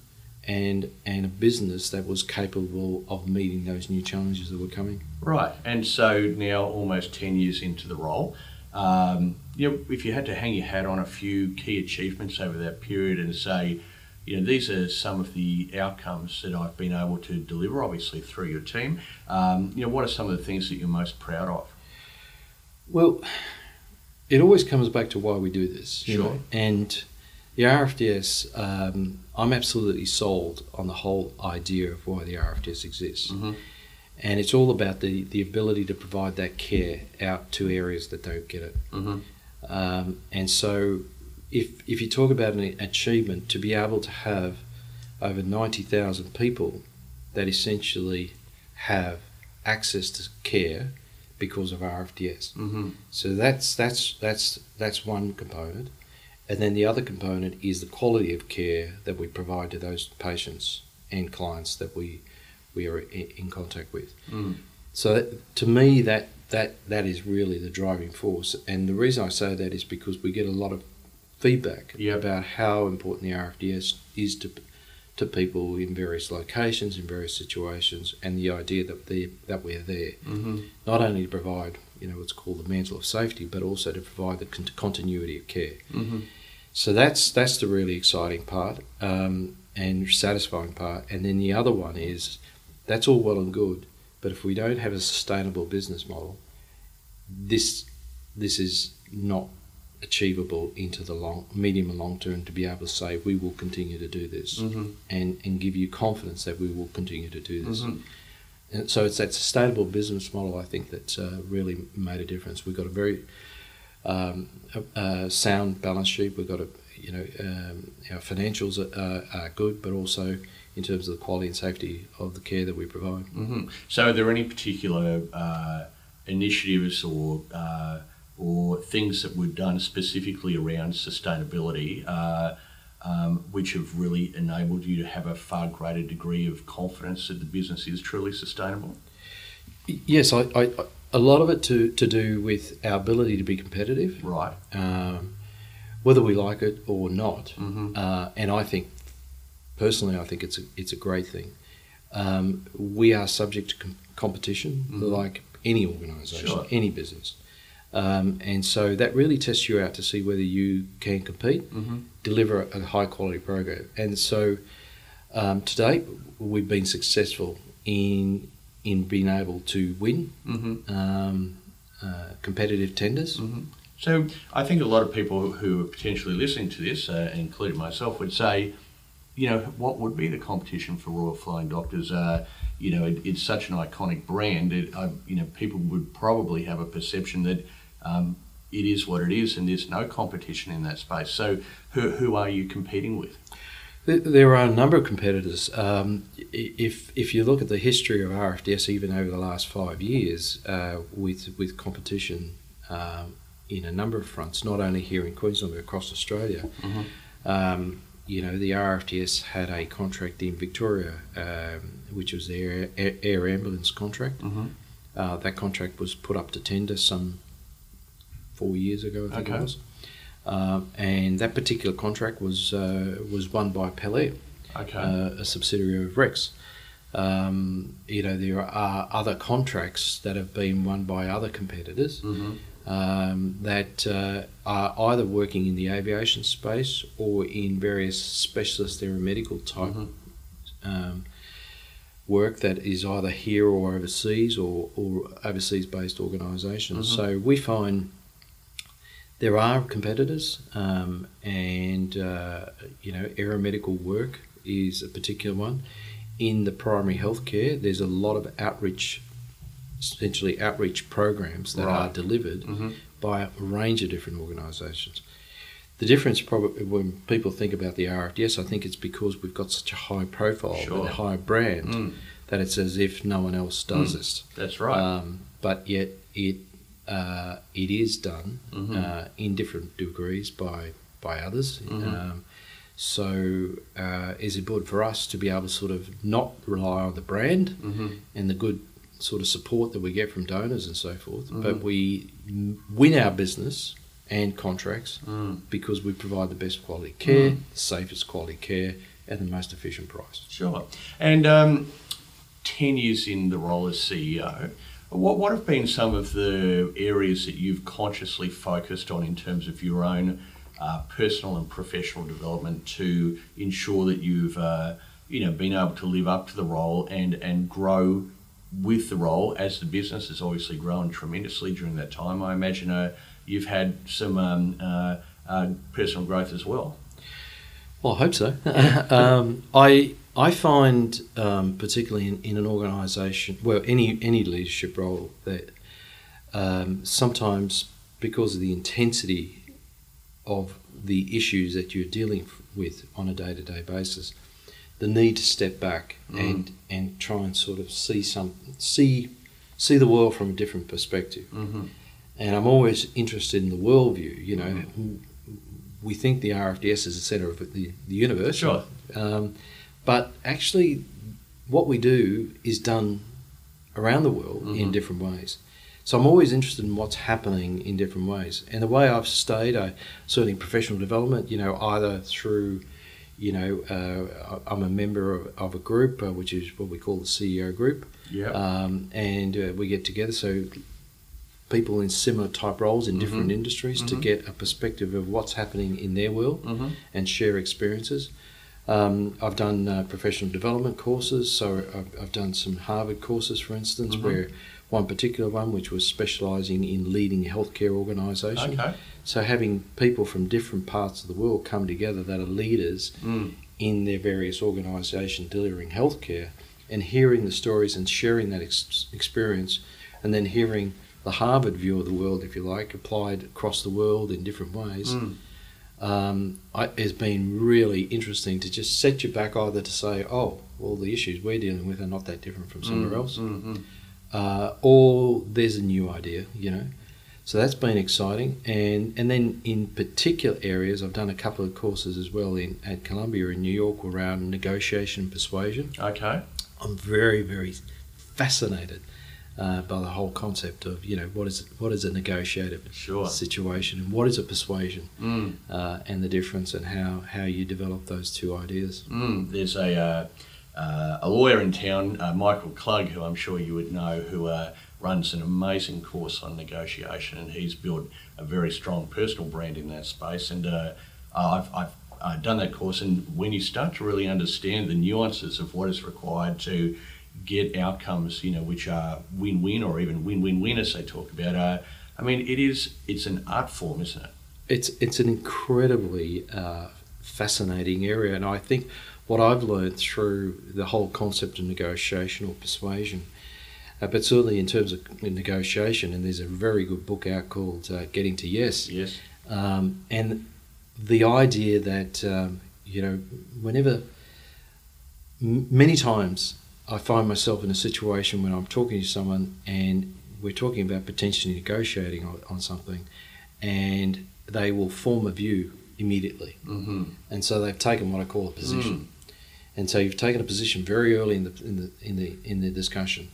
and and a business that was capable of meeting those new challenges that were coming. Right, and so now almost 10 years into the role, um, you know, if you had to hang your hat on a few key achievements over that period and say, you know, these are some of the outcomes that I've been able to deliver, obviously through your team. Um, you know, what are some of the things that you're most proud of? Well, it always comes back to why we do this. you Sure. know, And the RFDS, um, I'm absolutely sold on the whole idea of why the RFDS exists. Mhm. And it's all about the, the ability to provide that care out to areas that don't get it. Mm-hmm. Um, and so, if, if you talk about an achievement, to be able to have over 90,000 people that essentially have access to care because of RFDS. Mm-hmm. So that's that's that's that's one component, and then the other component is the quality of care that we provide to those patients and clients that we we are in contact with. Mm. So that, to me, that that that is really the driving force, and the reason I say that is because we get a lot of feedback about how important the RFDS is to to people in various locations, in various situations, and the idea that they that we're there Mm-hmm. not only to provide you know what's called the mantle of safety, but also to provide the con- continuity of care. Mm-hmm. So that's that's the really exciting part um, and satisfying part. And then the other one is that's all well and good, but if we don't have a sustainable business model, this this is not achievable into the long, medium and long term to be able to say we will continue to do this Mm-hmm. and and give you confidence that we will continue to do this. Mhm. and so it's that sustainable business model I think that's uh, really made a difference. We've got a very um, sound balance sheet. We've got a you know um, our financials are, are, good, but also in terms of the quality and safety of the care that we provide. Mm-hmm. So, are there any particular uh, initiatives or uh, or things that we've done specifically around sustainability? Uh, um, which have really enabled you to have a far greater degree of confidence that the business is truly sustainable? Yes, I, I, a lot of it to, to do with our ability to be competitive. Right. Um, whether we like it or not. Mm-hmm. Uh, and I think, personally, I think it's a, it's a great thing. Um, we are subject to com- competition Mm-hmm. like any organisation, Sure. any business. Um, and so that really tests you out to see whether you can compete, Mm-hmm. deliver a high quality program. And so um, to date, we've been successful in in being able to win Mm-hmm. um, uh, competitive tenders. Mm-hmm. So I think a lot of people who are potentially listening to this, uh, including myself, would say, you know, what would be the competition for Royal Flying Doctors? Uh, you know, it, it's such an iconic brand. It, uh, you know, people would probably have a perception that um, it is what it is, and there's no competition in that space. So, who, who are you competing with? There- are a number of competitors. Um, if if you look at the history of RFDS, even over the last five years, uh, with with competition um, in a number of fronts, not only here in Queensland but across Australia. Mhm. Um, you know, the RFDS had a contract in Victoria, um, which was their air, air ambulance contract. Mhm. Uh, that contract was put up to tender some four years ago, I think Okay. it was. Um, and that particular contract was uh, was won by Pel-Air, Okay. uh, a subsidiary of Rex. Um, you know, there are other contracts that have been won by other competitors hmm um, that uh, are either working in the aviation space or in various specialist aeromedical type Mhm. um, work that is either here or overseas or, or overseas based organisations. Mhm. So we find there are competitors, um, and uh, you know, aeromedical work is a particular one. In the primary healthcare, there's a lot of outreach, essentially outreach programs that are Right. delivered Mhm. by a range of different organisations. The difference, probably, when people think about the RFDS, I think it's because we've got such a high profile Sure. and a high brand Mm. that it's as if no one else does Mm. this. That's right. Um, but yet it uh, it is done Mhm. uh, in different degrees by by others. Mhm. Um, so uh, it's important for us to be able to sort of not rely on the brand hmm and the good sort of support that we get from donors and so forth, Mhm. but we win our business and contracts Mm. because we provide the best quality care, Mm. the safest quality care, at the most efficient price. Sure. And um, 10 years in the role as CEO, what, what have been some of the areas that you've consciously focused on in terms of your own uh, personal and professional development to ensure that you've uh, you know, been able to live up to the role and, and grow with the role as the business has obviously grown tremendously during that time? I imagine uh, you've had some um, uh, uh, personal growth as well. Well, I hope so. [LAUGHS] um, I I find, um, particularly in, in an organisation, well, any any leadership role, that um, sometimes because of the intensity of the issues that you're dealing with on a day to day basis, the need to step back Mm. and and try and sort of see some see see the world from a different perspective Mm-hmm. and I'm always interested in the worldview. You know, we think the RFDS is the centre of the, the universe, Sure. um, but actually, what we do is done around the world in Mhm. different ways. So I'm always interested in what's happening in different ways. And the way I've stayed, I certainly professional development. You know, either through you know, uh, I'm a member of, of a group, uh, which is what we call the CEO group Yeah. um, and uh, we get together so people in similar type roles in different Mhm. industries to Mhm. get a perspective of what's happening in their world mm-hmm. and share experiences. Um, I've done uh, professional development courses, so I've, I've done some Harvard courses, for instance, Mhm. where one particular one which was specialising in leading healthcare organisation. Okay. So having people from different parts of the world come together that are leaders Mm. in their various organisations delivering healthcare and hearing the stories and sharing that ex- experience, and then hearing the Harvard view of the world, if you like, applied across the world in different ways. Mm. Um, I, has been really interesting to just set you back either to say, oh, well, the issues we're dealing with are not that different from somewhere Mm, else, mm, mm. Uh, or there's a new idea, you know. So that's been exciting, and and then in particular areas, I've done a couple of courses as well in at Columbia in New York around negotiation and persuasion. Okay. I'm very very fascinated uh, by the whole concept of you know what is what is a negotiated Sure. situation and what is a persuasion Mm. uh, and the difference and how how you develop those two ideas. Mm, there's a uh, uh, a lawyer in town, uh, Michael Clug, who I'm sure you would know, who uh, runs an amazing course on negotiation, and he's built a very strong personal brand in that space. And uh, I've, I've uh, done that course, and when you start to really understand the nuances of what is required to get outcomes, you know, which are win-win or even win-win-win, as they talk about, uh, I mean, it is it's an art form, isn't it? It's it's an incredibly uh, fascinating area, and I think what I've learned through the whole concept of negotiation or persuasion, uh, but certainly in terms of negotiation, and there's a very good book out called uh, Getting to Yes, Yes. um, and the idea that um, you know whenever m- many times I find myself in a situation when I'm talking to someone and we're talking about potentially negotiating on, on something, and they will form a view immediately, Mm-hmm. and so they've taken what I call a position, and so you've taken a position very early in the in the in the in the discussion.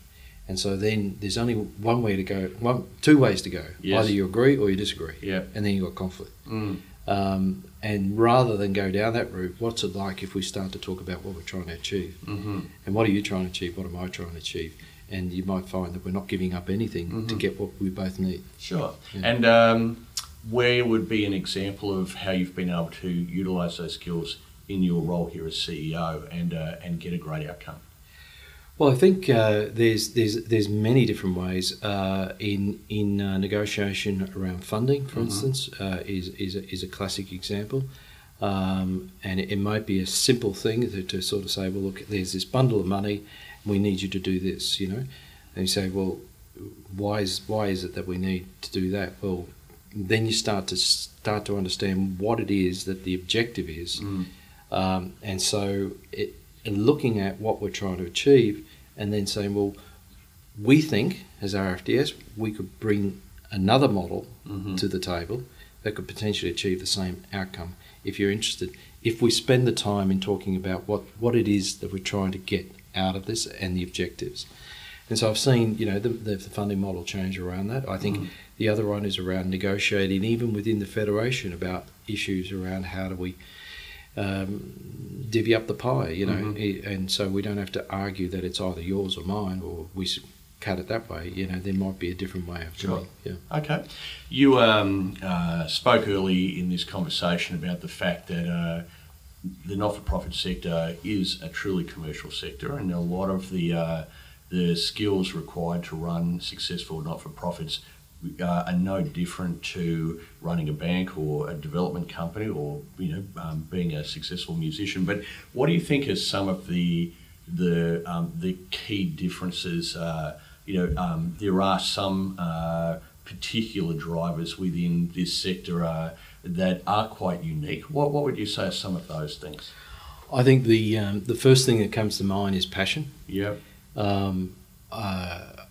And so then there's only one way to go, one, two ways to go. Yes. Either you agree or you disagree Yeah. and then you've got conflict. Mm. Um, and rather than go down that route, what's it like if we start to talk about what we're trying to achieve? Mm-hmm. And what are you trying to achieve? What am I trying to achieve? And you might find that we're not giving up anything to Mhm. get what we both need. Sure. Yeah. And um, where would be an example of how you've been able to utilise those skills in your role here as CEO and uh, and get a great outcome? Well, I think uh, there's there's there's many different ways uh, in in uh, negotiation around funding, for Mhm. instance, uh, is is a, is a classic example. Um, and it, it might be a simple thing to, to sort of say, well, look, there's this bundle of money, we need you to do this, you know, and you say, well, why is why is it that we need to do that? Well, then you start to start to understand what it is that the objective is, Mm. Um, and so it, and looking at what we're trying to achieve, and then saying, well, we think as RFDS we could bring another model Mhm. to the table that could potentially achieve the same outcome. If you're interested, if we spend the time in talking about what, what it is that we're trying to get out of this and the objectives. And so I've seen, you know, the, the funding model change around that. I think Mhm. the other one is around negotiating, even within the federation, about issues around how do we um, divvy up the pie, you know, Mhm. And so we don't have to argue that it's either yours or mine, or we cut it that way. You know, there might be a different way of doing. it. Yeah. Okay. You um, uh, spoke early in this conversation about the fact that uh, the not-for-profit sector is a truly commercial sector, and a lot of the uh, the skills required to run successful not-for-profits uh, are no different to running a bank or a development company or you know um, being a successful musician. But what do you think are some of the the um, the key differences? Uh, you know, um, there are some uh, particular drivers within this sector uh, that are quite unique. What what would you say are some of those things? I think the um, the first thing that comes to mind is passion. Yeah. Um, uh,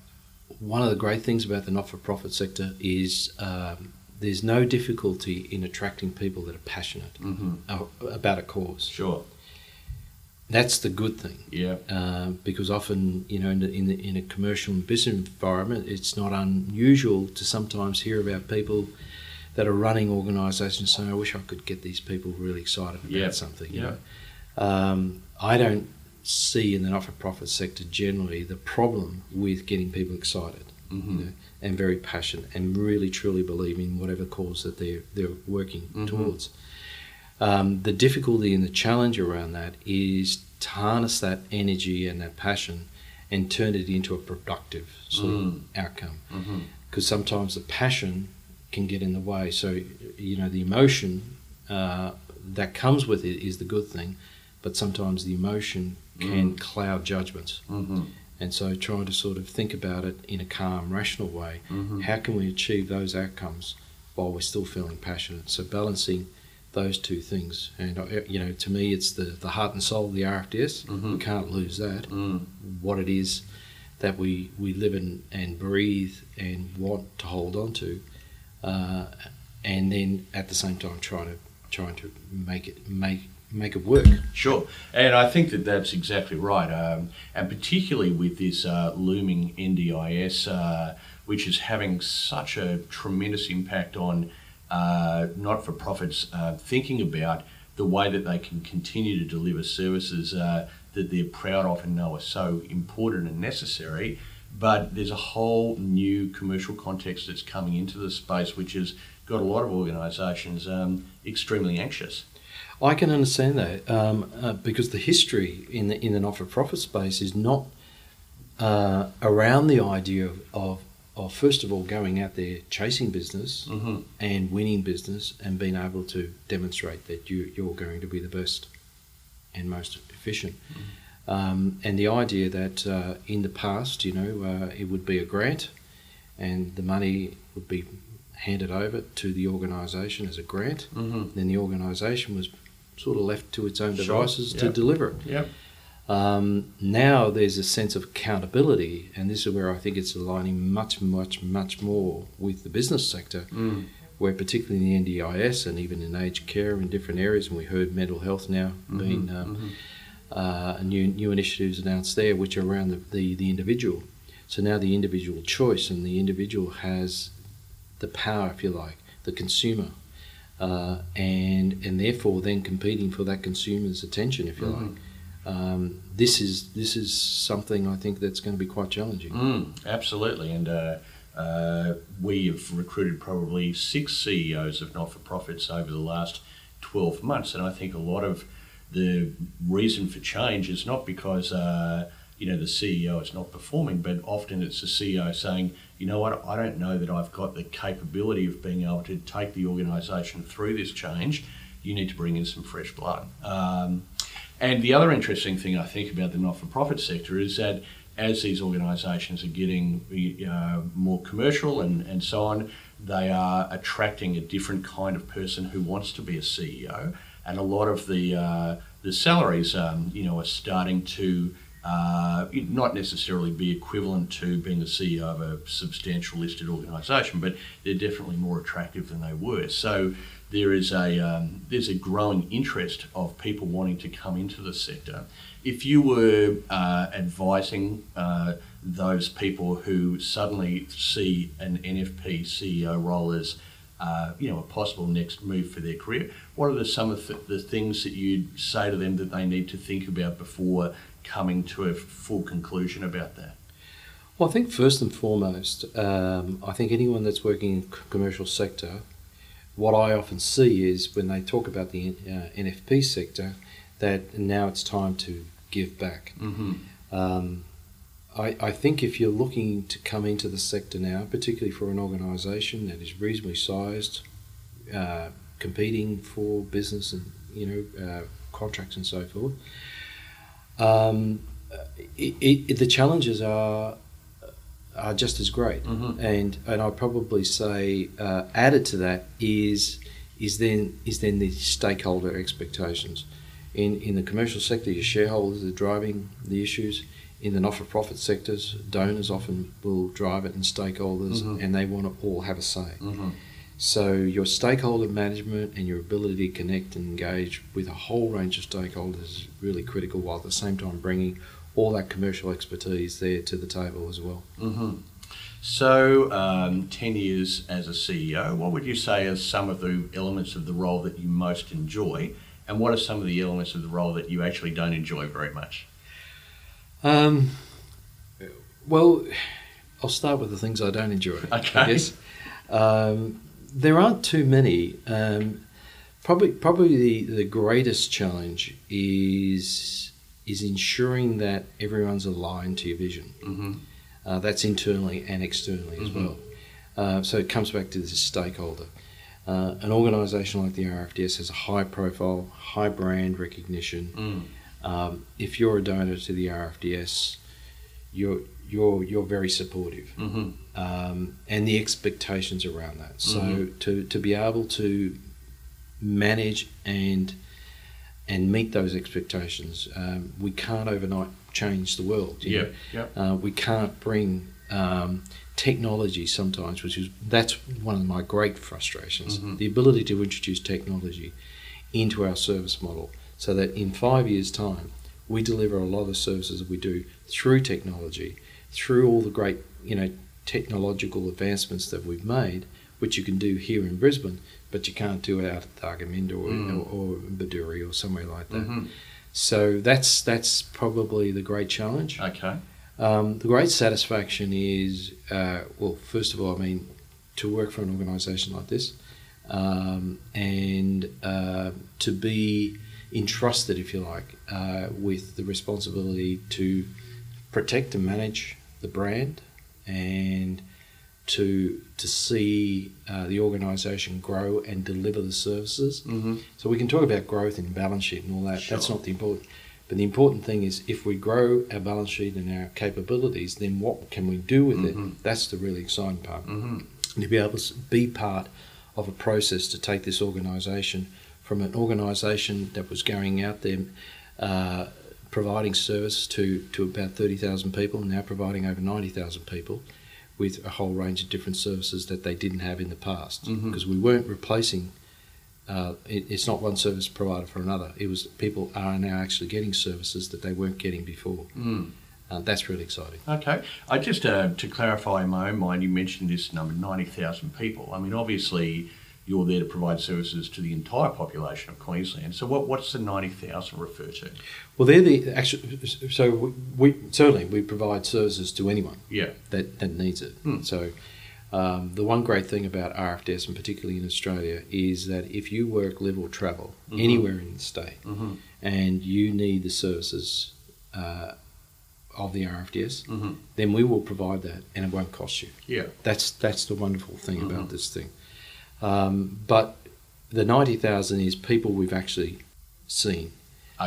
one of the great things about the not-for-profit sector is um, there's no difficulty in attracting people that are passionate Mm-hmm. about a cause. Sure. That's the good thing. Yeah. uh, because often, you know, in, the, in, the, in a commercial and business environment, it's not unusual to sometimes hear about people that are running organisations saying, "I wish I could get these people really excited about Yeah, something." You yeah. know, um, I don't see in the not-for-profit sector generally the problem with getting people excited Mm-hmm. you know, and very passionate and really truly believe in whatever cause that they're they're working Mhm. towards. Um, the difficulty and the challenge around that is to harness that energy and that passion and turn it into a productive sort Mm. of outcome. Mm-hmm. Because sometimes the passion can get in the way. So, you know, the emotion uh, that comes with it is the good thing, but sometimes the emotion can cloud judgments. Mm-hmm. And so trying to sort of think about it in a calm, rational way. How can we achieve those outcomes while we're still feeling passionate? So balancing those two things. And, uh, you know, to me, it's the, the heart and soul of the RFDS. Mhm. We can't lose that. Mm. What it is that we, we live in and breathe and want to hold on to. Uh, and then at the same time trying to trying to make it make make it work. Sure, and I think that that's exactly right, um, and particularly with this uh, looming NDIS, uh, which is having such a tremendous impact on uh, not-for-profits uh, thinking about the way that they can continue to deliver services uh, that they're proud of and know are so important and necessary. But there's a whole new commercial context that's coming into the space, which has got a lot of organisations um, extremely anxious. I can understand that um, uh, because the history in the in the not for profit space is not uh, around the idea of, of of first of all going out there chasing business Mm-hmm. and winning business and being able to demonstrate that you you're going to be the best and most efficient. Um, and the idea that uh, in the past, you know, uh, it would be a grant, and the money would be handed over to the organisation as a grant. Mm-hmm. Then the organisation was sort of left to its own Sure, devices to yep. deliver it. Yep. Um, now there's a sense of accountability, and this is where I think it's aligning much, much, much more with the business sector, Mm. where particularly in the NDIS and even in aged care in different areas, and we heard mental health now being um, uh, new new initiatives announced there, which are around the, the, the individual. So now the individual choice, and the individual has the power, if you like, the consumer, uh, and and therefore then competing for that consumer's attention, if you Mhm. like. Um, this is this is something I think that's going to be quite challenging. Mm, absolutely, and uh, uh, we have recruited probably six CEOs of not-for-profits over the last twelve months, and I think a lot of the reason for change is not because uh, you know the CEO is not performing, but often it's the CEO saying, you know what, I don't know that I've got the capability of being able to take the organisation through this change. You need to bring in some fresh blood. Um, and the other interesting thing I think about the not-for-profit sector is that as these organisations are getting uh, more commercial and, and so on, they are attracting a different kind of person who wants to be a CEO, and a lot of the uh, the salaries, um, you know, are starting to uh, not necessarily be equivalent to being the CEO of a substantial listed organisation, but they're definitely more attractive than they were. So there is a um, there's a growing interest of people wanting to come into the sector. If you were uh, advising uh, those people who suddenly see an NFP CEO role as uh, you know a possible next move for their career, what are the, some of the, the things that you'd say to them that they need to think about before coming to a full conclusion about that? Well, I think first and foremost, um, I think anyone that's working in commercial sector, what I often see is when they talk about the uh, NFP sector, that now it's time to give back. Mm-hmm. Um, I, I think if you're looking to come into the sector now, particularly for an organisation that is reasonably sized, uh, competing for business and you know uh, contracts and so forth, um, it, it, the challenges are are just as great. Mhm. And and I'd probably say uh, added to that is is then is then the stakeholder expectations. In in the commercial sector, your shareholders are driving the issues. In the not-for-profit sectors, donors often will drive it, and stakeholders, Mhm. and they want to all have a say. Mm-hmm. So your stakeholder management and your ability to connect and engage with a whole range of stakeholders is really critical, while at the same time bringing all that commercial expertise there to the table as well. Mm-hmm. So, um, 10 years as a CEO, what would you say are some of the elements of the role that you most enjoy? And what are some of the elements of the role that you actually don't enjoy very much? Um, well, I'll start with the things I don't enjoy. Okay. I guess um, there aren't too many. Um, probably, probably the, the greatest challenge is is ensuring that everyone's aligned to your vision. Mm-hmm. Uh, that's internally and externally as Mhm. well. Uh, so it comes back to this stakeholder. Uh, an organisation like the RFDS has a high profile, high brand recognition. Mm. Um, if you're a donor to the RFDS, you're you're you're very supportive, Mm-hmm. Um, and the expectations around that. So Mhm. to to be able to manage and and meet those expectations, um, we can't overnight change the world. Yeah. Yeah. Uh, we can't bring um, technology sometimes, which is that's one of my great frustrations. Mhm. The ability to introduce technology into our service model, so that in five years' time, we deliver a lot of services that we do through technology, through all the great you know technological advancements that we've made, which you can do here in Brisbane, but you can't do it out at Thargomindah or, Mm. or, or Bedourie or somewhere like that. Mhm. So that's that's probably the great challenge. Okay. Um, the great satisfaction is, uh, well, first of all, I mean, to work for an organisation like this um, and uh, to be entrusted, if you like, uh, with the responsibility to protect and manage the brand and to to see uh, the organisation grow and deliver the services. Mm-hmm. So we can talk about growth and balance sheet and all that. That's not the important. But the important thing is if we grow our balance sheet and our capabilities, then what can we do with Mhm. it? That's the really exciting part. Mm-hmm. And to be able to be part of a process to take this organisation from an organisation that was going out there uh, providing service to, to about 30,000 people, now providing over 90,000 people with a whole range of different services that they didn't have in the past. Mhm. Because we weren't replacing, uh, it, it's not one service provider for another. It was people are now actually getting services that they weren't getting before. Mm. Uh, that's really exciting. Okay. I just uh, to clarify in my own mind, you mentioned this number, ninety thousand people. I mean, obviously, you're there to provide services to the entire population of Queensland. So, what what's the ninety thousand refer to? Well, they're the actually. So we, we certainly we provide services to anyone Yeah. that, that needs it. Hmm. So um, the one great thing about RFDS, and particularly in Australia, is that if you work, live, or travel Mhm. anywhere in the state, Mm-hmm. and you need the services uh, of the RFDS, Mm-hmm. then we will provide that, and it won't cost you. Yeah. That's that's the wonderful thing Mhm. about this thing. Um, but the ninety thousand is people we've actually seen.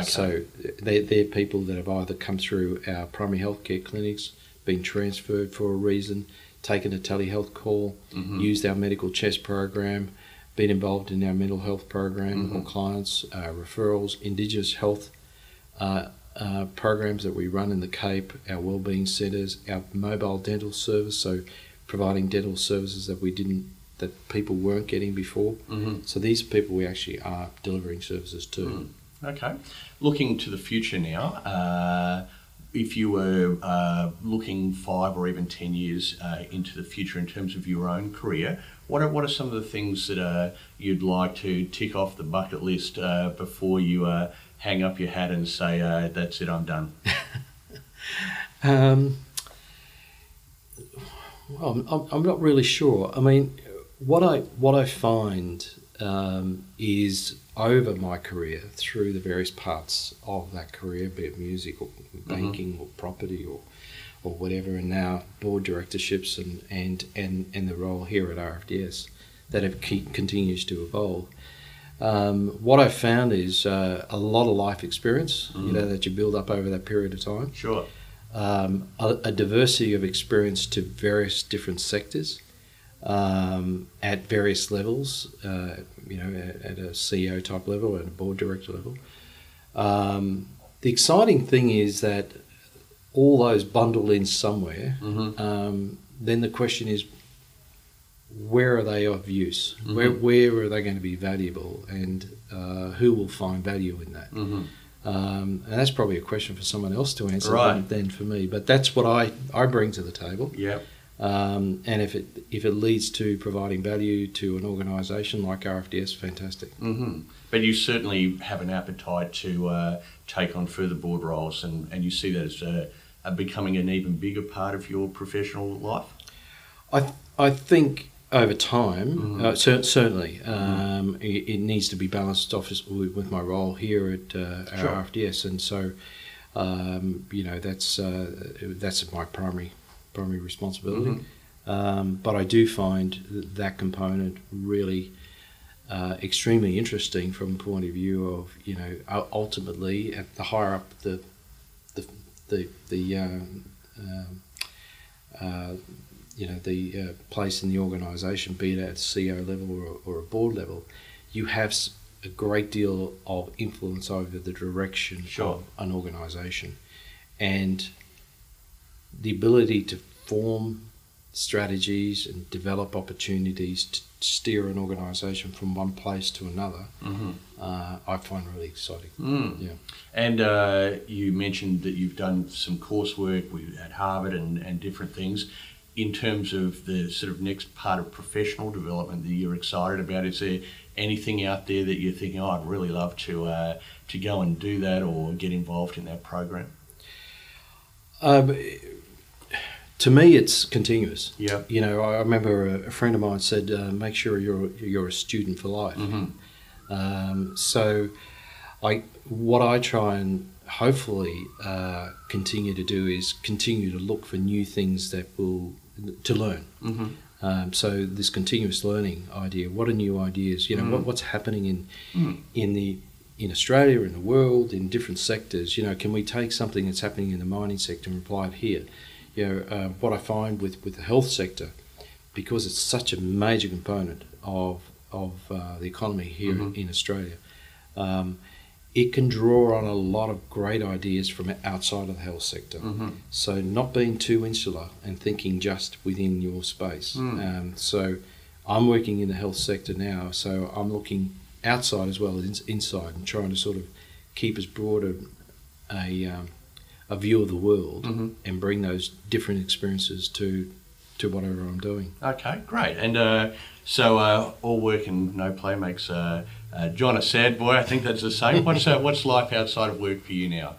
Okay. So they're, they're people that have either come through our primary healthcare clinics, been transferred for a reason, taken a telehealth call, Mhm. used our medical chest program, been involved in our mental health program or Mhm. clients, uh, referrals, Indigenous health uh, uh, programs that we run in the Cape, our wellbeing centres, our mobile dental service, so providing dental services that we didn't, that people weren't getting before. Mm-hmm. So these are people we actually are delivering services to. Okay. Looking to the future now, uh, if you were uh, looking five or even ten years uh, into the future in terms of your own career, what are, what are some of the things that uh, you'd like to tick off the bucket list uh, before you uh, hang up your hat and say, that's it, I'm done? [LAUGHS] Um, well, I'm- I'm, I'm not really sure. I mean, what I what I find um, is over my career through the various parts of that career, be it music or banking or property or or whatever, and now board directorships and and and, and the role here at RFDS that have keep, continues to evolve. Um, what I've found is uh, a lot of life experience, you Mm. know, that you build up over that period of time Sure. um, a, a diversity of experience to various different sectors um, at various levels, uh, you know, at, at a CEO type level, at a board director level. Um, the exciting thing is that all those bundle in somewhere. Mm-hmm. Um, then the question is, where are they of use? Mhm. Where, where are they going to be valuable, and uh, who will find value in that? Mm-hmm. Um, and that's probably a question for someone else to answer Right. than, than for me. But that's what I, I bring to the table. Yeah. Um, and if it if it leads to providing value to an organisation like RFDS, fantastic. hmm But you certainly have an appetite to uh, take on further board roles, and, and you see that as uh, uh, becoming an even bigger part of your professional life. I I think over time, Mhm. uh, cer- certainly, um, it, it needs to be balanced off with, with my role here at uh, our Sure. RFDS, and so um, you know that's uh, that's my primary primary responsibility. Mhm. Um, but I do find that component really uh, extremely interesting from the point of view of you know ultimately at the higher up the the the, the um, um, uh, you know the uh, place in the organisation, be it at CEO level or, or a board level, you have s- a great deal of influence over the direction Sure. of an organisation, and the ability to form strategies and develop opportunities to steer an organisation from one place to another, Mm-hmm. uh, I find really exciting. Mm. Yeah. And uh, you mentioned that you've done some coursework with, at Harvard and, and different things. In terms of the sort of next part of professional development that you're excited about, is there anything out there that you're thinking, oh, I'd really love to uh, to go and do that or get involved in that program? Um, to me, it's continuous. Yeah. You know, I remember a, friend of mine said, uh, "Make sure you're you're a student for life." Mm-hmm. Um, so, I what I try and hopefully uh, continue to do is continue to look for new things that will to learn. Mm-hmm. Um, so this continuous learning idea. What are new ideas? You know, what, Mm. what's happening in Mm. in the in Australia, in the world, in different sectors. You know, can we take something that's happening in the mining sector and apply it here? You know, uh, what I find with, with the health sector, because it's such a major component of of uh, the economy here Mhm. in Australia, um, it can draw on a lot of great ideas from outside of the health sector. Mm-hmm. So not being too insular and thinking just within your space. Mm. Um, so I'm working in the health sector now, so I'm looking outside as well as ins- inside and trying to sort of keep as broad a a, um, a view of the world Mhm. and bring those different experiences to to whatever I'm doing. Okay, great. And uh, so uh, all work and no play makes uh, uh, John a sad boy. I think that's the same. [LAUGHS] What's uh, what's life outside of work for you now?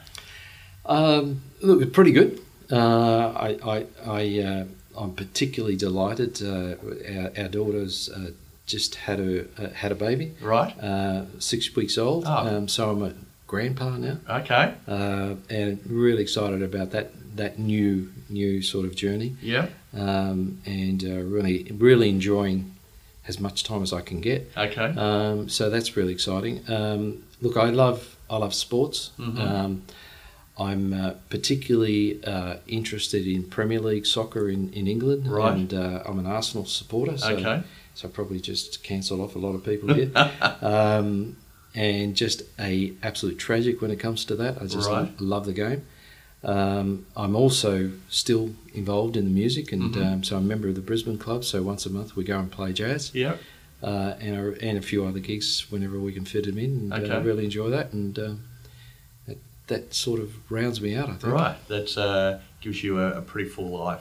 Um, look, pretty good. Uh, I, I, I, uh, I'm particularly delighted. Uh, our, our daughter's uh, just had a uh, had a baby, Right. uh, six weeks old. Oh. Um, so I'm a grandpa now, Okay. uh, and really excited about that that new new sort of journey, Yeah. um, and uh, really really enjoying as much time as I can get. Okay. Um, so that's really exciting. Um, look, I love I love sports. Mhm. Um, I'm uh, particularly uh, interested in Premier League soccer in, in England, Right. and uh, I'm an Arsenal supporter. So, okay. so I probably just cancel off a lot of people here. [LAUGHS] and just a absolute tragic when it comes to that. I just Right. love the game. Um, I'm also still involved in the music, and Mhm. um, so I'm a member of the Brisbane Club. So once a month we go and play jazz Yeah. uh, and, a, and a few other gigs whenever we can fit them in. And uh, Okay. I really enjoy that, and uh, that, that sort of rounds me out. I think. Right. That uh, gives you a, a pretty full life.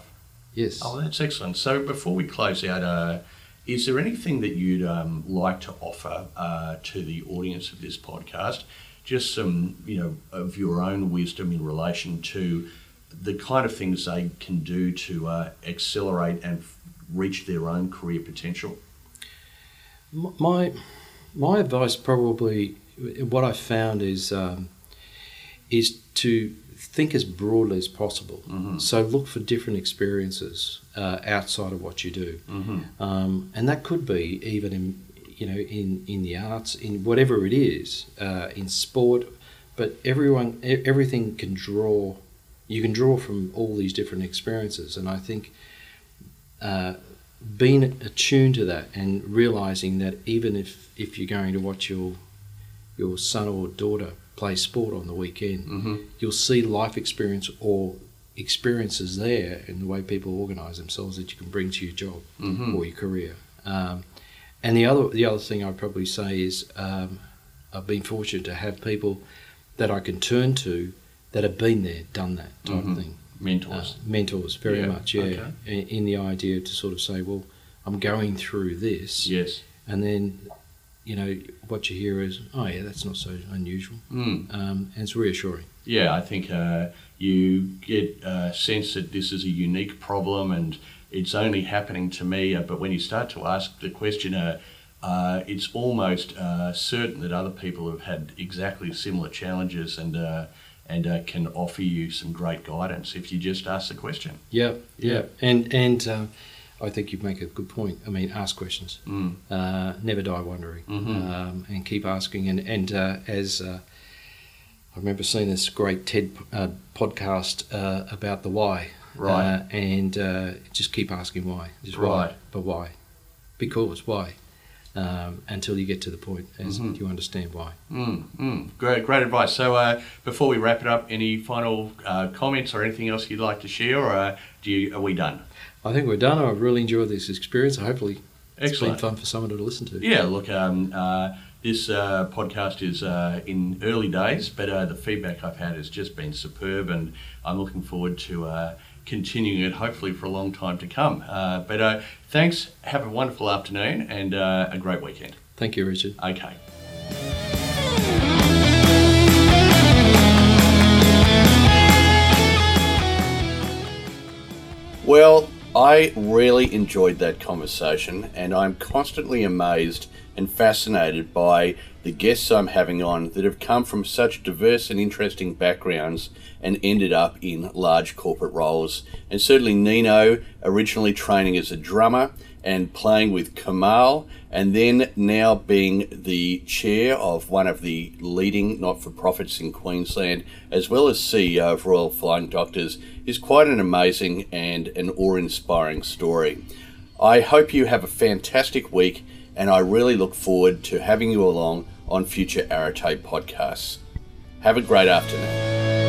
Yes. Oh, that's excellent. So before we close out, uh, is there anything that you'd um, like to offer uh, to the audience of this podcast? Just some, you know, of your own wisdom in relation to the kind of things they can do to uh, accelerate and f- reach their own career potential. My my advice probably what I found is um, is to think as broadly as possible. Mhm. So look for different experiences uh, outside of what you do, Mm-hmm. um, and that could be even in you know in in the arts, in whatever it is, uh, in sport. But everyone, everything can draw. You can draw from all these different experiences, and I think uh, being attuned to that and realizing that even if if you're going to watch your your son or daughter play sport on the weekend, Mm-hmm. you'll see life experience or experiences there in the way people organise themselves that you can bring to your job Mm-hmm. or your career. Um, and the other the other thing I'd probably say is um, I've been fortunate to have people that I can turn to that have been there, done that type Mhm. of thing. Mentors. Uh, mentors, very Yeah, much, yeah. okay. In, in the idea to sort of say, well, I'm going through this, yes. and then, you know, what you hear is, oh yeah, that's not so unusual, Mm. um, and it's reassuring. Yeah, I think uh, you get a sense that this is a unique problem and it's only happening to me. Uh, but when you start to ask the question, uh, uh, it's almost uh, certain that other people have had exactly similar challenges and uh, and uh, can offer you some great guidance if you just ask the question. Yeah, yeah, and and uh, I think you make a good point. I mean, ask questions. Mm. Uh, never die wondering, Mhm. um, and keep asking. And and uh, as uh, I remember seeing this great TED uh, podcast uh, about the why, Right. Uh, and uh, just keep asking why. Just Right. why, but why? Because why? Um, until you get to the point as Mhm. you understand why. Mm, mm, great, great advice. So, uh, before we wrap it up, any final uh, comments or anything else you'd like to share, or uh, do you, are we done? I think we're done. I've really enjoyed this experience. Hopefully, it's Excellent. been fun for someone to listen to. Yeah, look, um, uh, this uh, podcast is uh, in early days, but uh, the feedback I've had has just been superb, and I'm looking forward to uh, continuing it, hopefully for a long time to come. Uh, but uh, thanks. Have a wonderful afternoon and uh, a great weekend. Thank you, Richard. Okay. Well, I really enjoyed that conversation, and I'm constantly amazed and fascinated by the guests I'm having on that have come from such diverse and interesting backgrounds and ended up in large corporate roles. And certainly Nino, originally training as a drummer and playing with Kamahl, and then now being the chair of one of the leading not for profits in Queensland, as well as CEO of Royal Flying Doctors, is quite an amazing and an awe inspiring story. I hope you have a fantastic week, and I really look forward to having you along on future Arate podcasts. Have a great afternoon.